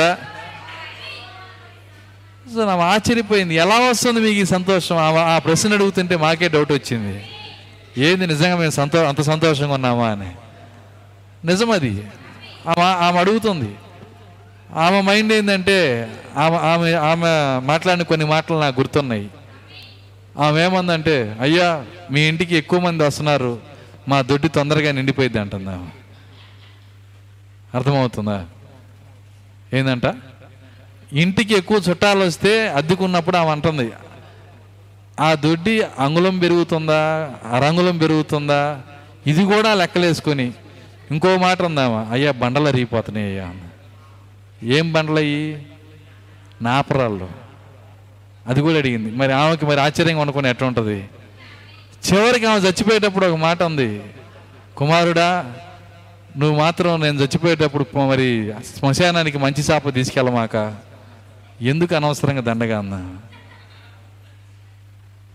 సో నాకు ఆశ్చర్యపోయింది. ఎలా వస్తుంది మీకు ఈ సంతోషం? ఆ- ఆ ప్రశ్న అడుగుతుంటే మాకే డౌట్ వచ్చింది. ఏది నిజంగా మేము సంతో అంత సంతోషంగా ఉన్నామా అని. నిజం అది ఆమె ఆమె అడుగుతుంది. ఆమె మైండ్ ఏంటంటే ఆమె ఆమె ఆమె మాట్లాడిన కొన్ని మాటలు నాకు గుర్తున్నాయి. ఆమె ఏమందంటే అయ్యా మీ ఇంటికి ఎక్కువ మంది వస్తున్నారు. మా దొడ్డి తొందరగా నిండిపోయింది అంటుంది ఆమె. అర్థమవుతుందా? ఏందంట? ఇంటికి ఎక్కువ చుట్టాలు వస్తే అద్దెకున్నప్పుడు ఆమె అంటుంది ఆ దొడ్డి అంగుళం పెరుగుతుందా? అరంగుళం పెరుగుతుందా? ఇది కూడా లెక్కలేసుకొని. ఇంకో మాట ఉందామా అయ్యా బండలు అరిగిపోతున్నాయి అయ్యా అన్న. ఏం బండ్లయ్యి? నాపరాళ్ళు. అది కూడా అడిగింది. మరి ఆమెకి మరి ఆశ్చర్యంగా అనుకుని ఎట్లా ఉంటుంది? చివరికి ఆమె చచ్చిపోయేటప్పుడు ఒక మాట ఉంది. కుమారుడా నువ్వు మాత్రం నేను చచ్చిపోయేటప్పుడు మరి శ్మశానానికి మంచి చాప తీసుకెళ్ళమాక ఎందుకు అనవసరంగా దండగా అన్నా?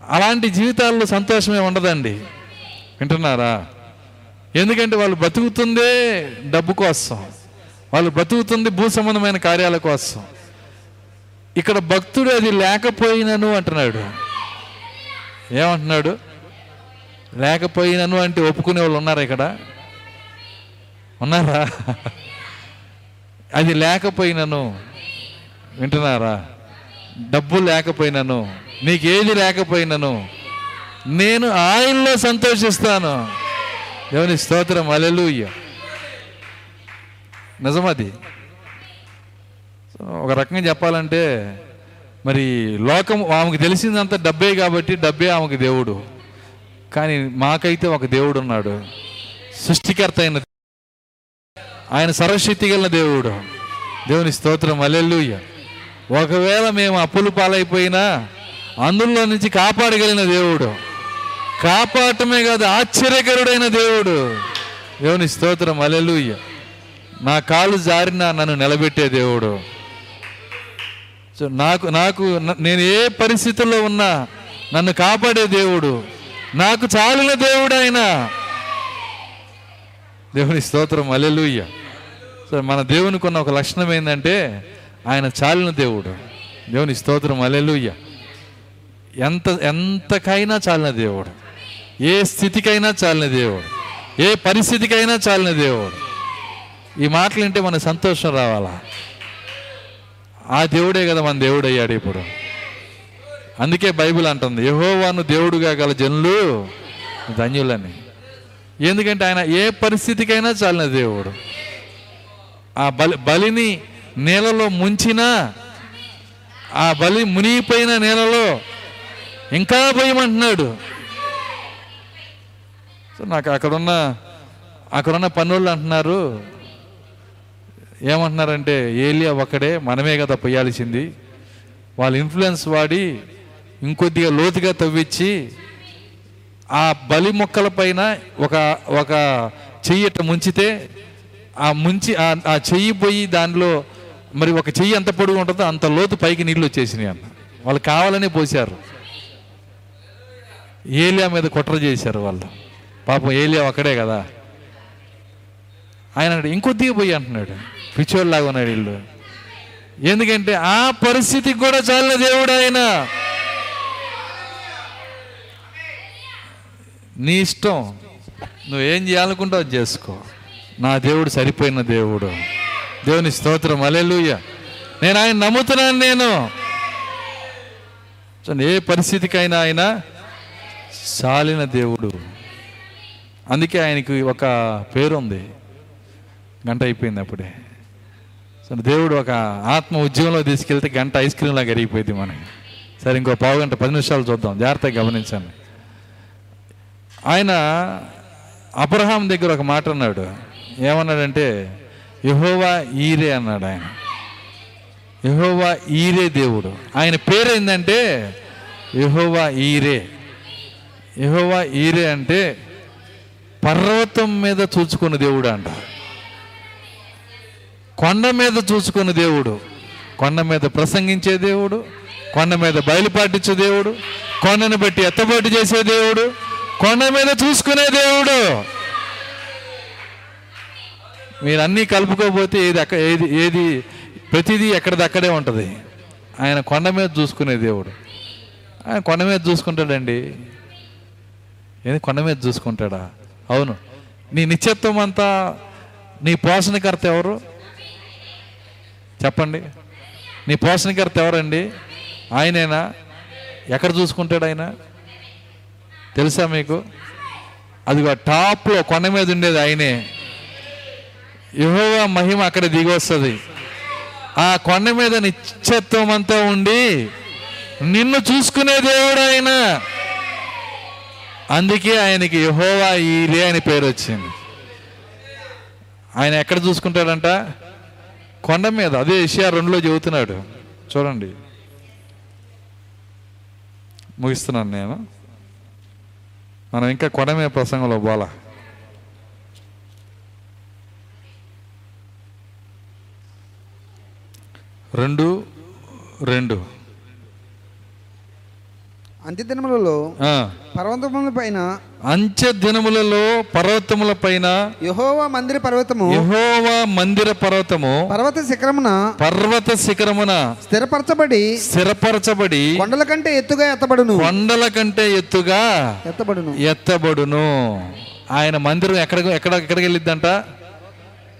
అలాంటి జీవితాల్లో సంతోషమే ఉండదండి. వింటున్నారా? ఎందుకంటే వాళ్ళు బతుకుతుందే డబ్బు కోసం. వాళ్ళు బ్రతుకుతుంది భూ సంబంధమైన కార్యాల కోసం. ఇక్కడ భక్తుడు అది లేకపోయినను అంటున్నాడు. ఏమంటున్నాడు? లేకపోయినను అంటే ఒప్పుకునే వాళ్ళు ఉన్నారా ఇక్కడ? ఉన్నారా? అది లేకపోయినను వింటున్నారా? డబ్బు లేకపోయినను నీకేది లేకపోయినను నేను ఆయనలో సంతోషిస్తాను. దేవుని స్తోత్రం అలెలుయ్య నిజమది. ఒక రకంగా చెప్పాలంటే మరి లోకం ఆమెకు తెలిసిందంతా డబ్బే కాబట్టి డబ్బే ఆమెకు దేవుడు. కానీ మాకైతే ఒక దేవుడు ఉన్నాడు. సృష్టికర్త అయిన ఆయన సర్వశక్తి గల దేవుడు. దేవుని స్తోత్రం. అల్లెల్లుయ్య ఒకవేళ మేము అప్పులు పాలైపోయినా అందులో నుంచి కాపాడగలిగిన దేవుడు. కాపాడటమే కాదు ఆశ్చర్యకరుడైన దేవుడు. దేవుని స్తోత్రం. అలెలుయ్య నా కాలు జారిన నన్ను నిలబెట్టే దేవుడు. సో నాకు నాకు నేను ఏ పరిస్థితుల్లో ఉన్నా నన్ను కాపాడే దేవుడు. నాకు చాలిన దేవుడు ఆయన దేవుని స్తోత్రం అలెలుయ్య సో మన దేవునికి ఉన్న ఒక లక్షణం ఏంటంటే ఆయన చాలిన దేవుడు. దేవుని స్తోత్రం అలెలుయ్య ఎంత ఎంతకైనా చాలిన దేవుడు. ఏ స్థితికైనా చాలిన దేవుడు. ఏ పరిస్థితికైనా చాలిన దేవుడు. ఈ మాటలు వింటే మన సంతోషం రావాలా? ఆ దేవుడే కదా మన దేవుడు అయ్యాడు ఇప్పుడు. అందుకే బైబిల్ అంటుంది యహోవాను దేవుడుగా గల జనులు ధన్యులని. ఎందుకంటే ఆయన ఏ పరిస్థితికైనా చాలిన దేవుడు. ఆ బలి బలిని నేలలో ముంచినా ఆ బలి మునిగిపోయిన నేలలో ఇంకా భయమంటున్నాడు సో నాకు అక్కడున్న అక్కడున్న పనులు అంటున్నారు. ఏమంటున్నారంటే ఏలియా ఒక్కడే మనమే కదా పొయ్యాల్సింది వాళ్ళ ఇన్ఫ్లుయెన్స్ వాడి ఇంకొద్దిగా లోతుగా తవ్వించి ఆ బలి మొక్కల పైన ఒక ఒక చెయ్యి ముంచితే ఆ ముంచి ఆ- ఆ చెయ్యి పోయి దానిలో మరి ఒక చెయ్యి ఎంత పొడుగు ఉంటుందో అంత లోతు పైకి నీళ్ళు వచ్చేసినాయి అన్న. వాళ్ళు కావాలనే పోశారు. ఏలియా మీద కుట్ర చేశారు వాళ్ళు. పాపం ఏలియా ఒక్కడే కదా. ఆయన ఇంకొద్దిగా పోయి అంటున్నాడు. పిచ్చోళ్ళలాగా ఉన్నాడు వీళ్ళు. ఎందుకంటే ఆ పరిస్థితికి కూడా చాలా దేవుడు ఆయన. నీ ఇష్టం. నువ్వేం చేయాలనుకుంటావు చేసుకో. నా దేవుడు సరిపోయిన దేవుడు. దేవుని స్తోత్రం. అలెలుయ్య నేను ఆయన నమ్ముతున్నాను నేను. ఏ పరిస్థితికైనా ఆయన చాలిన దేవుడు. అందుకే ఆయనకి ఒక పేరు ఉంది గంట అయిపోయింది అప్పుడే. సో దేవుడు ఒక ఆత్మ ఉద్యమంలో తీసుకెళ్తే గంట ఐస్ క్రీమ్ లాగా కరిగిపోయింది మనకి. సరే ఇంకో పావు గంట పది నిమిషాలు చూద్దాం. జాగ్రత్తగా గమనించండి. ఆయన అబ్రహాం దగ్గర ఒక మాట అన్నాడు. ఏమన్నాడంటే యహోవా ఈరే అన్నాడు ఆయన. యహోవా ఈరే దేవుడు. ఆయన పేరు ఏంటంటే యహోవా ఈరే. యహోవా ఈరే అంటే పర్వతం మీద చూచుకున్న దేవుడు అంట. కొండ మీద చూసుకున్న దేవుడు కొండ మీద ప్రసంగించే దేవుడు కొండ మీద బయలుపాటించే దేవుడు కొండను బట్టి ఎత్తబాటు చేసే దేవుడు కొండ మీద చూసుకునే దేవుడు. మీరు అన్నీ కలుపుకోకపోతే ఏది అక్కడ ఏది ఏది ప్రతిదీ ఎక్కడిది అక్కడే ఉంటుంది. ఆయన కొండ మీద చూసుకునే దేవుడు. ఆయన కొండ మీద చూసుకుంటాడండి. ఏది కొండ మీద చూసుకుంటాడా? అవును. నీ నిత్యత్వం అంతా నీ పోషణకర్త ఎవరు? చెప్పండి. నీ పోషణకర్త ఎవరండి? ఆయనేనా? ఎక్కడ చూసుకుంటాడు ఆయన? తెలుసా మీకు? అదిగో టాప్లో కొండ మీద ఉండేది ఆయనే. యెహోవా మహిమ అక్కడ దిగి వస్తుంది ఆ కొండ మీద నిశ్చత్వం అంతా ఉండి నిన్ను చూసుకునే దేవుడు ఆయన. అందుకే ఆయనకి యహోవా ఈరే అని పేరు వచ్చింది ఆయన ఎక్కడ చూసుకుంటాడంట? కొండ మీద అదే ఏషియా రెండులో చెబుతున్నాడు చూడండి. ముగిస్తున్నాను నేను. మనం ఇంకా కొండ మీద ప్రసంగంలో బోలా రెండు రెండు. అంత్య దినములలో పర్వతముల పైన అంచె దినములలో పర్వతముల పైన యహోవా మందిర పర్వతము యెహోవా మందిర పర్వతము పర్వత శిఖరమున పర్వత శిఖరమున స్థిరపరచబడి స్థిరపరచబడి కొండల కంటే ఎత్తుగా ఎత్తబడును. కొండల కంటే ఎత్తుగా ఎత్తబడును. ఎత్తబడును. ఆయన మందిరం ఎక్కడ ఎక్కడ ఎక్కడికి వెళ్ళిద్దంట?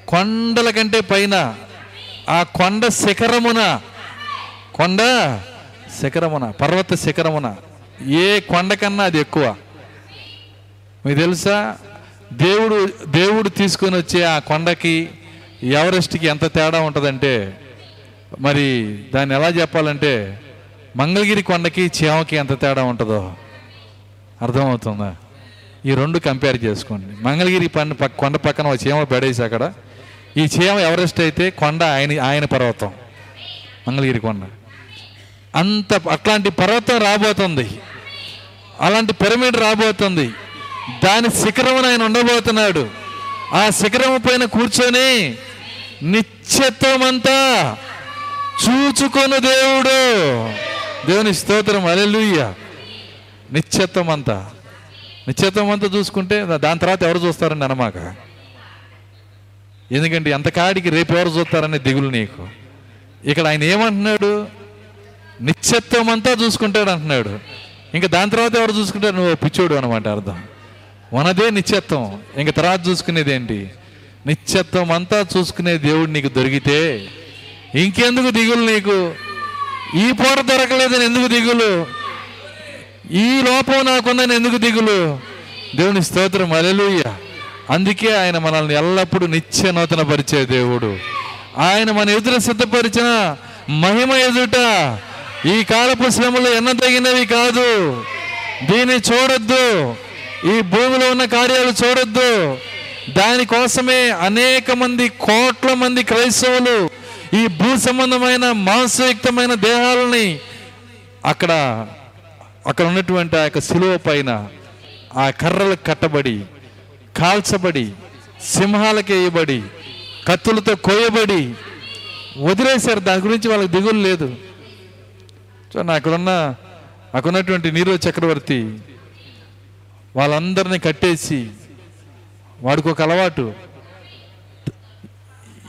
కొండల కంటే పైన. ఆ కొండ శిఖరమున. కొండ శిఖరమున పర్వత శిఖరమున. ఏ కొండ కన్నా అది ఎక్కువ. మీకు తెలుసా? దేవుడు దేవుడు తీసుకొని వచ్చే ఆ కొండకి ఎవరెస్ట్కి ఎంత తేడా ఉంటుందంటే మరి దాన్ని ఎలా చెప్పాలంటే మంగళగిరి కొండకి చీమకి ఎంత తేడా ఉంటుందో అర్థమవుతుందా? ఈ రెండు కంపేర్ చేసుకోండి. మంగళగిరి పన్ను కొండ పక్కన ఒక చీమ పడేసి అక్కడ. ఈ చీమ ఎవరెస్ట్ అయితే కొండ ఆయన ఆయన పర్వతం. మంగళగిరి కొండ. అంత అట్లాంటి పర్వతం రాబోతుంది. అలాంటి పిరమిడ్ రాబోతుంది. దాని శిఖరమున ఆయన ఉండబోతున్నాడు. ఆ శిఖరము పైన కూర్చొని నిత్యత్వమంతా చూచుకొను దేవుడు. దేవుని స్తోత్రం. అలెలుయ్య నిత్యత్వం అంతా నిత్యత్వం అంతా చూసుకుంటే దాని తర్వాత ఎవరు చూస్తారని అనమాక. ఎందుకంటే ఎంత కాడికి రేపు ఎవరు చూస్తారనే దిగులు నీకు. ఇక్కడ ఆయన ఏమంటున్నాడు? నిత్యత్వం అంతా చూసుకుంటాడు అంటున్నాడు. ఇంకా దాని తర్వాత ఎవరు చూసుకుంటారు? నువ్వు పిచ్చోడు అనమాట అర్థం. మనదే నిత్యత్వం ఇంక తర్వాత చూసుకునేది ఏంటి? నిత్యత్వం అంతా చూసుకునే దేవుడు నీకు దొరికితే ఇంకెందుకు దిగులు నీకు? ఈ పూట దొరకలేదని ఎందుకు దిగులు? ఈ లోపం నాకుందని ఎందుకు దిగులు? దేవుని స్తోత్రం. అలెలుయ్య అందుకే ఆయన మనల్ని ఎల్లప్పుడూ నిత్య నూతన పరిచే దేవుడు. ఆయన మన ఎదుట సిద్ధపరిచిన మహిమ ఎదుట ఈ కాలపు శ్రమలు ఎన్నదగినవి కాదు. దీన్ని చూడొద్దు. ఈ భూమిలో ఉన్న కార్యాలు చూడొద్దు. దానికోసమే అనేక మంది కోట్ల మంది క్రైస్తవులు ఈ భూ సంబంధమైన మాంసయుక్తమైన దేహాలని అక్కడ అక్కడ ఉన్నటువంటి ఆ యొక్క శిలువ పైన ఆ కర్రలు కట్టబడి కాల్చబడి సింహాలకు వేయబడి కత్తులతో కోయబడి వదిలేశారు. దాని గురించి వాళ్ళకి దిగులు లేదు. చూడండి అక్కడున్న అక్కడ నీరో చక్రవర్తి వాళ్ళందరినీ కట్టేసి వాడికి ఒక అలవాటు.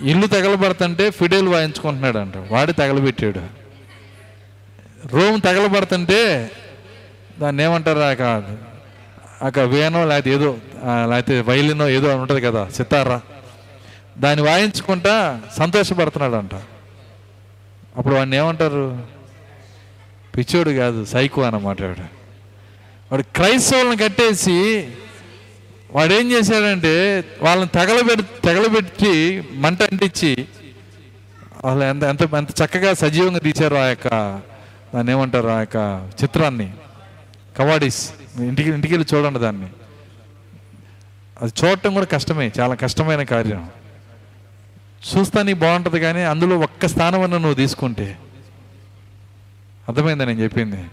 ఇల్లు తగలబడుతుంటే ఫిడేలు వాయించుకుంటున్నాడు అంట వాడి తగలబెట్టాడు. రోమ్ తగలబడుతుంటే దాన్ని ఏమంటారు కాదు ఒక వేనో లేకపోతే ఏదో లేకపోతే వైలినో ఏదో ఉంటుంది కదా సితారా. దాన్ని వాయించుకుంటా సంతోషపడుతున్నాడు అంట అప్పుడు వాడిని ఏమంటారు? పిచ్చోడు కాదు సైకో అన్నమాట వాడు వాడు క్రైస్తవులను కట్టేసి వాడు ఏం చేశాడంటే వాళ్ళని తగలబెట్టి తగలబెట్టి మంట అంటించి వాళ్ళు ఎంత ఎంత ఎంత చక్కగా సజీవంగా తీశారు ఆ యొక్క దాన్ని ఏమంటారు ఆ యొక్క చిత్రాన్ని. కవాడీస్. ఇంటికి ఇంటికి వెళ్ళి చూడండి దాన్ని. అది చూడటం కూడా కష్టమే చాలా కష్టమైన కార్యం. చూస్తానికి బాగుంటుంది కానీ అందులో ఒక్క స్థానం అన్న నువ్వు తీసుకుంటే. అర్థమైందా నేను చెప్పింది?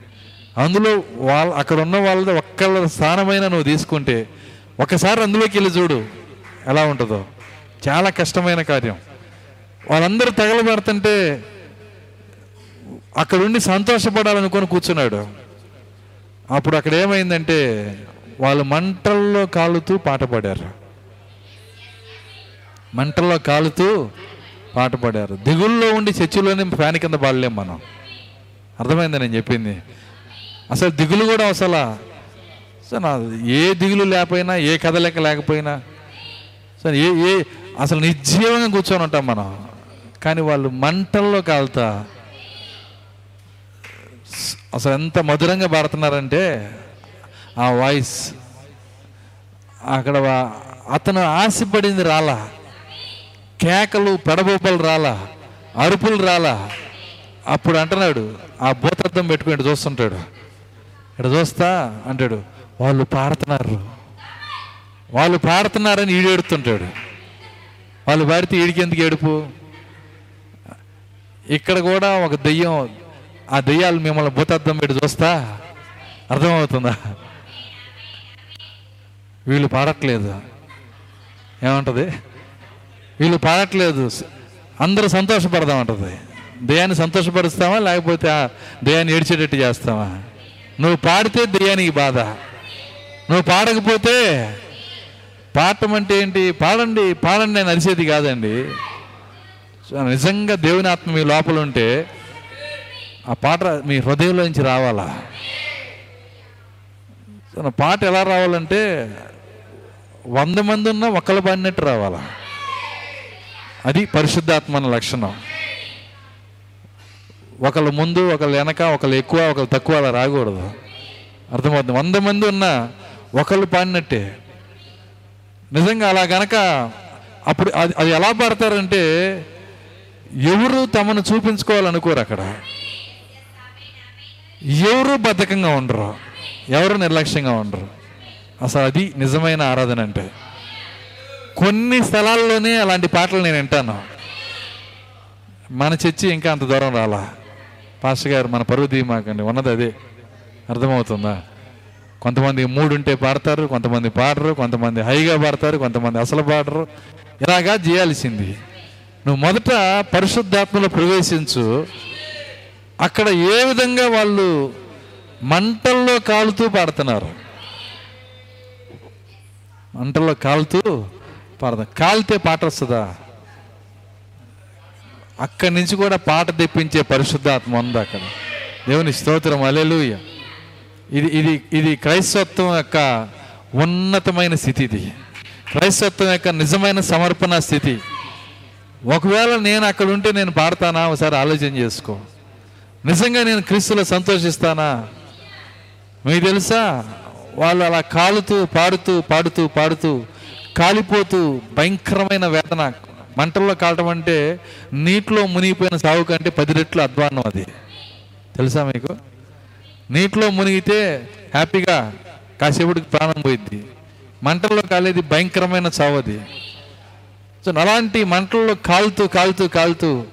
అందులో వాళ్ళ అక్కడ ఉన్న వాళ్ళది ఒక్కళ్ళ స్థానమైన నువ్వు తీసుకుంటే ఒకసారి అందులోకి వెళ్ళి చూడు ఎలా ఉంటుందో. చాలా కష్టమైన కార్యం. వాళ్ళందరూ తగలబడుతుంటే అక్కడుండి సంతోషపడాలనుకొని కూర్చున్నాడు. అప్పుడు అక్కడ ఏమైందంటే వాళ్ళు మంటల్లో కాలుతూ పాట పాడారు. మంటల్లో కాలుతూ పాట పాడారు. దిగుల్లో ఉండి చర్చిలోనే ఫ్యాన్ కింద పాడలేం మనం. అర్థమైంది నేను చెప్పింది. అసలు దిగులు కూడా అసలు సార్ నా ఏ దిగులు లేకపోయినా ఏ కదలిక లేకపోయినా సరే ఏ ఏ అసలు నిర్జీవంగా కూర్చొని ఉంటాం మనం. కానీ వాళ్ళు మంటల్లో కాలుతా. అసలు ఎంత మధురంగా పాడుతున్నారంటే ఆ వాయిస్. అక్కడ వా- అతను ఆశపడింది రాలా. కేకలు పెడబొబ్బలు రాలా. అరుపులు రాలా. అప్పుడు అంటున్నాడు ఆ భూతార్థం పెట్టుకుని చూస్తుంటాడు. ఇక్కడ చూస్తా? అంటాడు. వాళ్ళు పాడుతున్నారు. వాళ్ళు పాడుతున్నారని ఈడేడుతుంటాడు వాళ్ళు పాడితే ఈడికి ఎందుకు ఏడుపు? ఇక్కడ కూడా ఒక దెయ్యం ఆ దెయ్యాలు మిమ్మల్ని భూతద్దం పెట్టి చూస్తా? అర్థమవుతుందా? వీళ్ళు పాడట్లేదు. ఏమంటది? వీళ్ళు పాడట్లేదు. అందరూ సంతోషపడదామంటది. దయాన్ని సంతోషపరుస్తావా? లేకపోతే ఆ దయాన్ని ఏడ్చేటట్టు చేస్తావా? నువ్వు పాడితే దెయ్యానికి బాధ. నువ్వు పాడకపోతే పాడటం అంటే ఏంటి? పాడండి పాడండి అని అరిసేది కాదండి. నిజంగా దేవుని ఆత్మ మీ లోపల ఉంటే ఆ పాట మీ హృదయంలో నుంచి రావాలా? పాట ఎలా రావాలంటే వంద మంది ఉన్నా ఒకళ్ళు పాడినట్టు రావాలా? అది పరిశుద్ధాత్మ లక్షణం. ఒకళ్ళు ముందు ఒకళ్ళు వెనక ఒకళ్ళు ఎక్కువ ఒకళ్ళు తక్కువ అలా రాకూడదు. అర్థమవుతుంది? వంద మంది ఉన్నా ఒకళ్ళు పాడినట్టే. నిజంగా అలా గనక అప్పుడు అది అది ఎలా పాడతారంటే ఎవరు తమను చూపించుకోవాలనుకోరు అక్కడ. ఎవరు బద్ధకంగా ఉండరు. ఎవరు నిర్లక్ష్యంగా ఉండరు. అసలు అది నిజమైన ఆరాధన అంటే. కొన్ని స్థలాల్లోనే అలాంటి పాటలు నేను వింటాను. మన చర్చి ఇంకా అంత దూరం రాలా. పాస్టర్ గారు మన పరువు తీయమాకండి ఉన్నది అదే. అర్థమవుతుందా? కొంతమంది మూడు ఉంటే పాడతారు కొంతమంది పాడరు కొంతమంది హైగా పాడతారు కొంతమంది అసలు పాడరు. ఇలాగా చేయాల్సింది. నువ్వు మొదట పరిశుద్ధాత్మలో ప్రవేశించు. అక్కడ ఏ విధంగా వాళ్ళు మంటల్లో కాలుతూ పాడుతున్నారు? మంటల్లో కాలుతూ పాడతారు. కాలితే పాట వస్తుందా? అక్కడి నుంచి కూడా పాట తెప్పించే పరిశుద్ధాత్మ ఉంది అక్కడ. దేవుని స్తోత్రం అలెలుయ ఇది ఇది ఇది క్రైస్తవత్వం యొక్క ఉన్నతమైన స్థితి ఇది. క్రైస్తవత్వం యొక్క నిజమైన సమర్పణ స్థితి. ఒకవేళ నేను అక్కడ ఉంటే నేను పాడతానా? ఒకసారి ఆలోచన చేసుకో. నిజంగా నేను క్రీస్తులో సంతోషిస్తానా? మీకు తెలుసా? వాళ్ళు అలా కాలుతూ పాడుతూ పాడుతూ పాడుతూ కాలిపోతూ భయంకరమైన వేదన మంటల్లో కాలటం అంటే నీటిలో మునిగిపోయిన సాగు కంటే పది రెట్లు అధ్వానం అది. తెలుసా మీకు? నీటిలో మునిగితే హ్యాపీగా కాసేపుడికి ప్రాణం పోయిద్ది. మంటల్లో కాలేది భయంకరమైన చావు అది. సో అలాంటి మంటల్లో కాలుతూ కాలుతూ కాలుతూ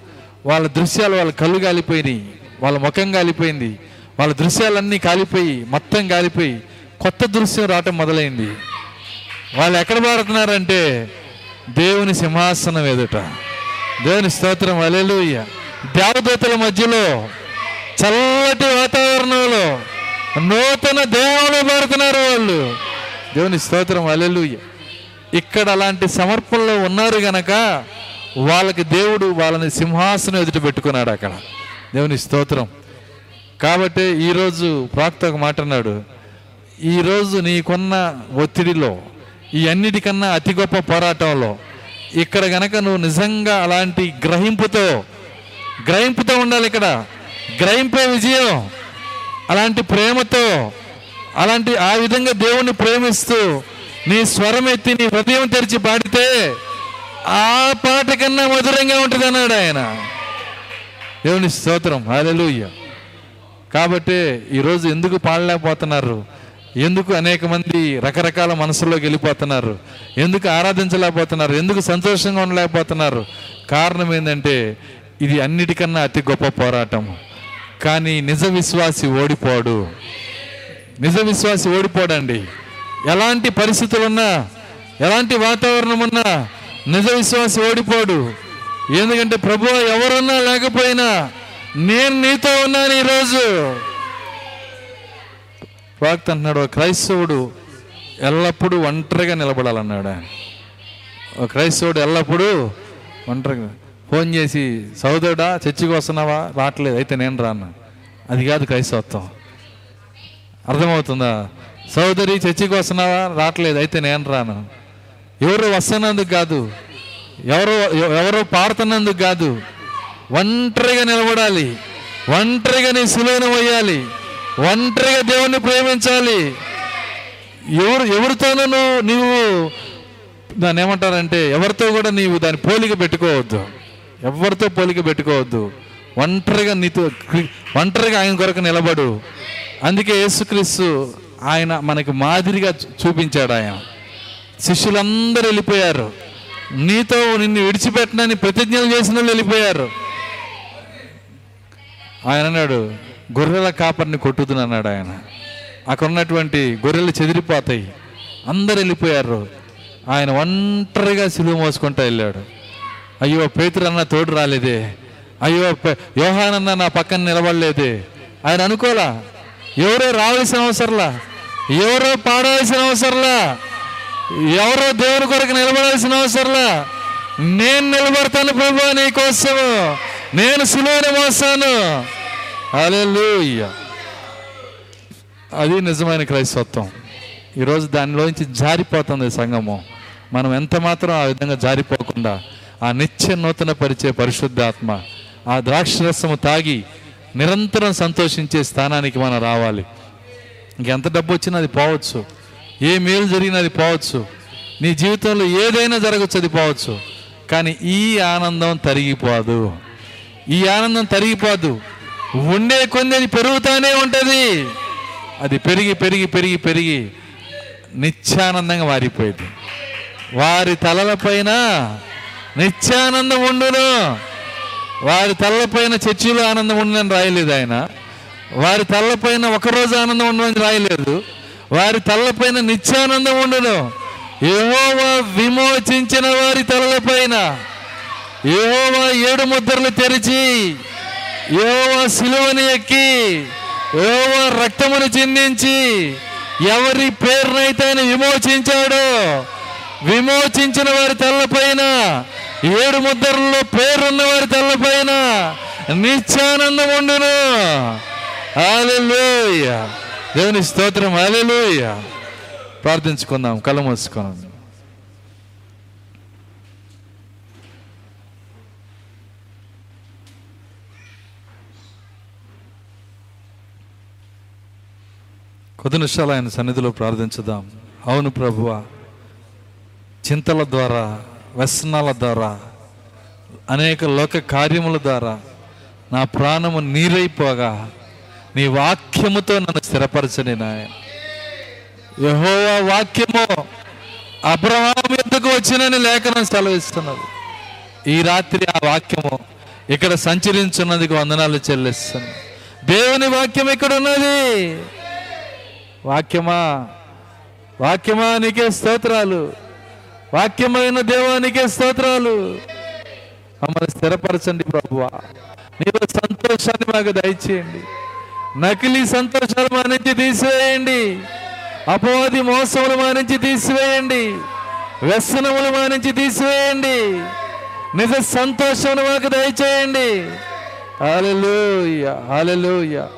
వాళ్ళ దృశ్యాలు వాళ్ళ కళ్ళు కాలిపోయినాయి. వాళ్ళ ముఖం కాలిపోయింది. వాళ్ళ దృశ్యాలన్నీ కాలిపోయి మొత్తం కాలిపోయి కొత్త దృశ్యం రావటం మొదలైంది. వాళ్ళు ఎక్కడ పాడుతున్నారంటే దేవుని సింహాసనం ఎదుట. దేవుని స్తోత్రం అలెలుయ్య దేవదూతల మధ్యలో చల్లటి వాతావరణంలో నూతన దేవుని పడుతున్నారు వాళ్ళు. దేవుని స్తోత్రం అలెలుయ్య ఇక్కడ అలాంటి సమర్పణలో ఉన్నారు గనక వాళ్ళకి దేవుడు వాళ్ళని సింహాసనం ఎదుట పెట్టుకున్నాడు అక్కడ. దేవుని స్తోత్రం. కాబట్టి ఈరోజు ప్రాక్త ఒక మాట అన్నాడు. ఈరోజు నీకున్న ఒత్తిడిలో ఈ అన్నిటికన్నా అతి గొప్ప పోరాటంలో ఇక్కడ గనక నువ్వు నిజంగా అలాంటి గ్రహింపుతో గ్రహింపుతో ఉండాలి ఇక్కడ. గ్రహింపే విజయం. అలాంటి ప్రేమతో అలాంటి ఆ విధంగా దేవుణ్ణి ప్రేమిస్తూ నీ స్వరం ఎత్తి నీ హృదయం తెరిచి పాడితే ఆ పాట కన్నా మధురంగా ఉంటుంది అన్నాడు ఆయన. దేవుని స్తోత్రం. హల్లెలూయా. కాబట్టి ఈరోజు ఎందుకు పాడలేకపోతున్నారు? ఎందుకు అనేక మంది రకరకాల మనసులోకి వెళ్ళిపోతున్నారు? ఎందుకు ఆరాధించలేకపోతున్నారు? ఎందుకు సంతోషంగా ఉండలేకపోతున్నారు? కారణం ఏంటంటే ఇది అన్నిటికన్నా అతి గొప్ప పోరాటం. కానీ నిజ విశ్వాసి ఓడిపోడు. నిజ విశ్వాసి ఓడిపోడండి. ఎలాంటి పరిస్థితులున్నా ఎలాంటి వాతావరణం ఉన్నా నిజ విశ్వాసి ఓడిపోడు. ఎందుకంటే ప్రభు ఎవరున్నా లేకపోయినా నేను నీతో ఉన్నాను ఈరోజు. ప్రవక్త అంటున్నాడు క్రైస్తవుడు ఎల్లప్పుడూ ఒంటరిగా నిలబడాలన్నాడు. ఆయన ఓ క్రైస్తవుడు ఎల్లప్పుడూ ఒంటరిగా ఫోన్ చేసి సోదరుడా చర్చికి వస్తున్నావా? రావట్లేదు అయితే నేను రాను. అది కాదు క్రైస్తవత్వం. అర్థమవుతుందా? సోదరి చర్చికి వస్తున్నావా? రావట్లేదు అయితే నేను రాను. ఎవరు వస్తున్నందుకు కాదు ఎవరు ఎవరు పాడుతున్నందుకు కాదు ఒంటరిగా నిలబడాలి ఒంటరిగా నీ సులువును వేయాలి ఒంటరిగా దేవుణ్ణి ప్రేమించాలి. ఎవరు ఎవరితోనూ నువ్వు నీవు దాన్ని ఏమంటారంటే ఎవరితో కూడా నీవు దాని పోలిక పెట్టుకోవద్దు. ఎవరితో పోలిక పెట్టుకోవద్దు. ఒంటరిగా నీతో ఒంటరిగా ఆయన కొరకు నిలబడు. అందుకే యేసుక్రీస్తు ఆయన మనకి మాదిరిగా చూ- చూపించాడు ఆయన. శిష్యులందరూ వెళ్ళిపోయారు. నీతో నిన్ను విడిచిపెట్టనని ప్రతిజ్ఞలు చేసిన వాళ్ళు వెళ్ళిపోయారు. ఆయన అన్నాడు గొర్రెల కాపర్ని కొట్టుదును అన్నాడు ఆయన. అక్కడ ఉన్నటువంటి గొర్రెలు చెదిరిపోతాయి. అందరు వెళ్ళిపోయారు. ఆయన ఒంటరిగా సిలువ మోసుకుంటూ వెళ్ళాడు. అయ్యో పేతురన్న తోడు రాలేదే. అయ్యో యోహానన్న నా పక్కన నిలబడలేదే. ఆయన అనుకోలా ఎవరో రావాల్సిన అవసరంలా ఎవరో పాడాల్సిన అవసరంలా ఎవరో దేవుని కొరకు నిలబడాల్సిన అవసరంలా నేను నిలబడతాను ప్రభు నీ కోసము నేను సులువని మోస్తాను. హల్లెలూయా. అది నిజమైన క్రైస్తత్వం ఈరోజు దానిలోంచి జారిపోతుంది సంఘము. మనం ఎంత మాత్రం ఆ విధంగా జారిపోకుండా ఆ నిత్య నూతన పరిచే పరిశుద్ధాత్మ ఆ ద్రాక్షరసము తాగి నిరంతరం సంతోషించే స్థానానికి మనం రావాలి. ఇంకెంత డబ్బు వచ్చినా అది పోవచ్చు. ఏ మేలు జరిగినా అది పోవచ్చు. నీ జీవితంలో ఏదైనా జరగచ్చు అది పోవచ్చు. కానీ ఈ ఆనందం తరిగిపోదు. ఈ ఆనందం తరిగిపోదు. ఉండే కొన్ని అది పెరుగుతూనే ఉంటుంది. అది పెరిగి పెరిగి పెరిగి పెరిగి నిత్యానందంగా మారిపోయింది. వారి తలలపైన నిత్యానందం ఉండును. వారి తలలపైన చర్చిలో ఆనందం ఉండని రాయలేదు ఆయన. వారి తలపైన ఒకరోజు ఆనందం ఉండని రాయలేదు. వారి తలపైన నిత్యానందం ఉండును. ఏవో విమోచించిన వారి తలలపైన ఏవోవా ఏడు ముద్రలు తెరిచి యెహోవా సిలువని ఎక్కి యెహోవా రక్తమును చిందించి ఎవరి పేరునైతే ఆయన విమోచించాడో విమోచించిన వారి తెల్లపైన ఏడు ముద్రల్లో పేరున్న వారి తెల్లపైన నిత్యానందం ఉండును. హల్లెలూయా. దేవుని స్తోత్రం. హల్లెలూయా. ప్రార్థించుకుందాం. కళ్ళ మూసుకున్నాం కొద్ది నిమిషాలు ఆయన సన్నిధిలో ప్రార్థించుదాం. అవును ప్రభువ చింతల ద్వారా వ్యసనాల ద్వారా అనేక లోక కార్యముల ద్వారా నా ప్రాణము నీరైపోగా నీ వాక్యముతో నన్ను స్థిరపరచని నాయన. యహోవా వాక్యము అబ్రహాం ఎందుకు వచ్చినని లేఖనం సెలవిస్తున్నది. ఈ రాత్రి ఆ వాక్యము ఇక్కడ సంచరించున్నదికి వందనాలు చెల్లిస్తుంది దేవుని వాక్యం ఇక్కడ ఉన్నది వాక్యమా? వాక్యమా నీకే స్తోత్రాలు. వాక్యమైన దేవానికే స్తోత్రాలు. మమ్మల్ని స్థిరపరచండి ప్రభువా. నీవు సంతోషాన్ని మాకు దయచేయండి. నకిలీ సంతోషాలు మా నుంచి తీసివేయండి. అపవాది మోసములు మా నుంచి తీసివేయండి. వ్యసనములు మా నుంచి తీసివేయండి. నిజ సంతోషమును మాకు దయచేయండి. హాలెలూయా హాలెలూయా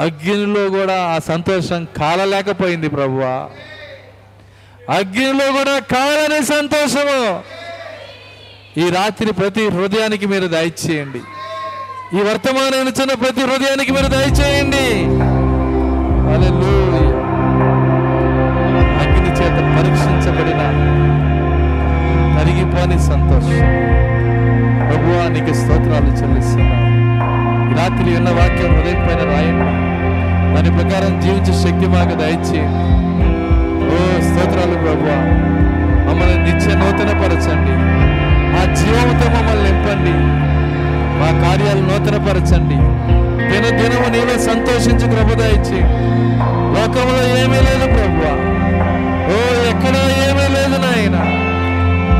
అగ్నిలో కూడా ఆ సంతోషం కాలలేకపోయింది ప్రభువా. అగ్నిలో కూడా కాలని సంతోషము. ఈ రాత్రి ప్రతి హృదయానికి మీరు దయచేయండి. ఈ వర్తమానం ఇచ్చిన ప్రతి హృదయానికి మీరు దయచేయండి. అగ్ని చేత పరీక్షించబడిన తరిగిపోని సంతోషం. ప్రభువానికి స్తోత్రాలు చెల్లిస్తున్నాను రాత్రి ఉన్న వాక్యం హృదయం పైన రాయండి. దాని ప్రకారం జీవించే శక్తి మాకు దయచేయండి ఓ స్తోత్రాలు ప్రభు మమ్మల్ని నిత్య నూతన పరచండి ఆ జీవంతో మమ్మల్ని నింపండి. మా కార్యాలు నూతనపరచండి. దిన దినము నీలో సంతోషించి ప్రభు ఇచ్చి లోకంలో ఏమీ లేదు ప్రభు ఓ ఎక్కడ ఏమీ లేదు నాయన.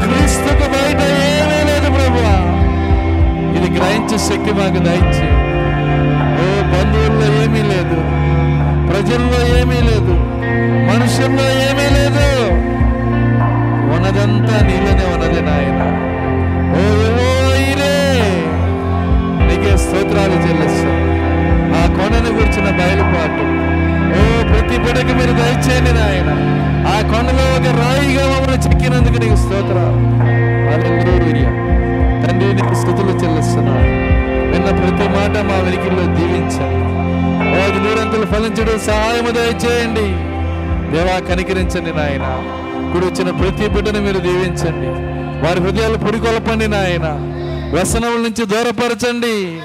క్రీస్తుకు బయట ఏమీ లేదు ప్రభు ఇది గ్రహించే శక్తి మాకు దయచే ఓ బంధువుల్లో ఏమీ లేదు. ప్రజల్లో ఏమీ లేదు. మనుషుల్లో ఏమీ లేదు. ఉన్నదంతా నీలోనే ఉన్నది నాయన. ఓ నీకే స్తోత్రాలు చెల్లిస్తా. ఆ కొండను గురించిన బయలుపాటు. ఓ ప్రతి బిడకి మీరు దయచేయండి నాయన. ఆ కొండలో ఒక రాయిగా మమ్మల్ని చిక్కినందుకు నీకు స్తోత్రాలు. తండ్రి నీకు స్థుతులు చెల్లిస్తున్నాను విన్న ప్రతి మాట మా వెనికిల్లో దీవించండి ఓది నూరంతులు ఫలించడం సహాయము దయచేయండి. దేవా కనికరించండి నాయన. ఇప్పుడు వచ్చిన ప్రతి బిడ్డను మీరు దీవించండి. వారి హృదయాలు పొడికొలపండి నాయన. వ్యసనముల నుంచి దూరపరచండి.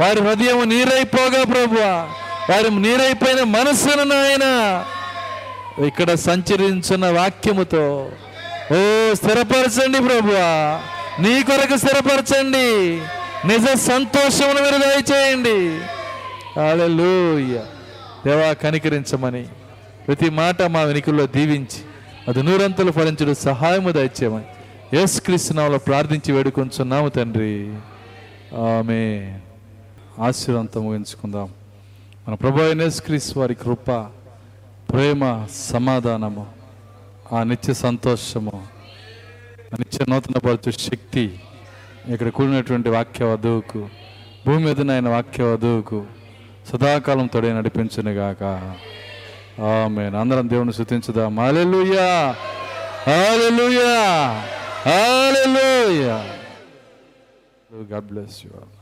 వారి హృదయం నీరైపోగా ప్రభు వారి నీరైపోయిన మనస్సును నాయన. ఇక్కడ సంచరించిన వాక్యముతో ఓ స్థిరపరచండి ప్రభువా. నీ కొరకు స్థిరపరచండి. నిజ సంతోషమును మీరు దయచేయండి. హల్లెలూయా. దేవా కనికరించమని. ప్రతి మాట మా వెనుకల్లో దీవించి అది నూరంతలు ఫలించడం సహాయము దయచేయమని. యేసుక్రీస్తునామలో ప్రార్థించి వేడుకొంచున్నాము తండ్రి. ఆమె ఆశీర్వంతం ముగించుకుందాం. మన ప్రభు క్రీస్తు వారి కృప ప్రేమ సమాధానము ఆ నిత్య సంతోషము ఆ నిత్య నూతనపరచు శక్తి ఇక్కడ కూడినటువంటి వాక్య వధువుకు భూమి మీద ఆయన వాక్య వధువుకు సదాకాలం తొడే నడిపించునుగాక. ఆమె అందరం దేవుని శృతించుదాం hallelujah! Hallelujah! Hallelujah! God bless you all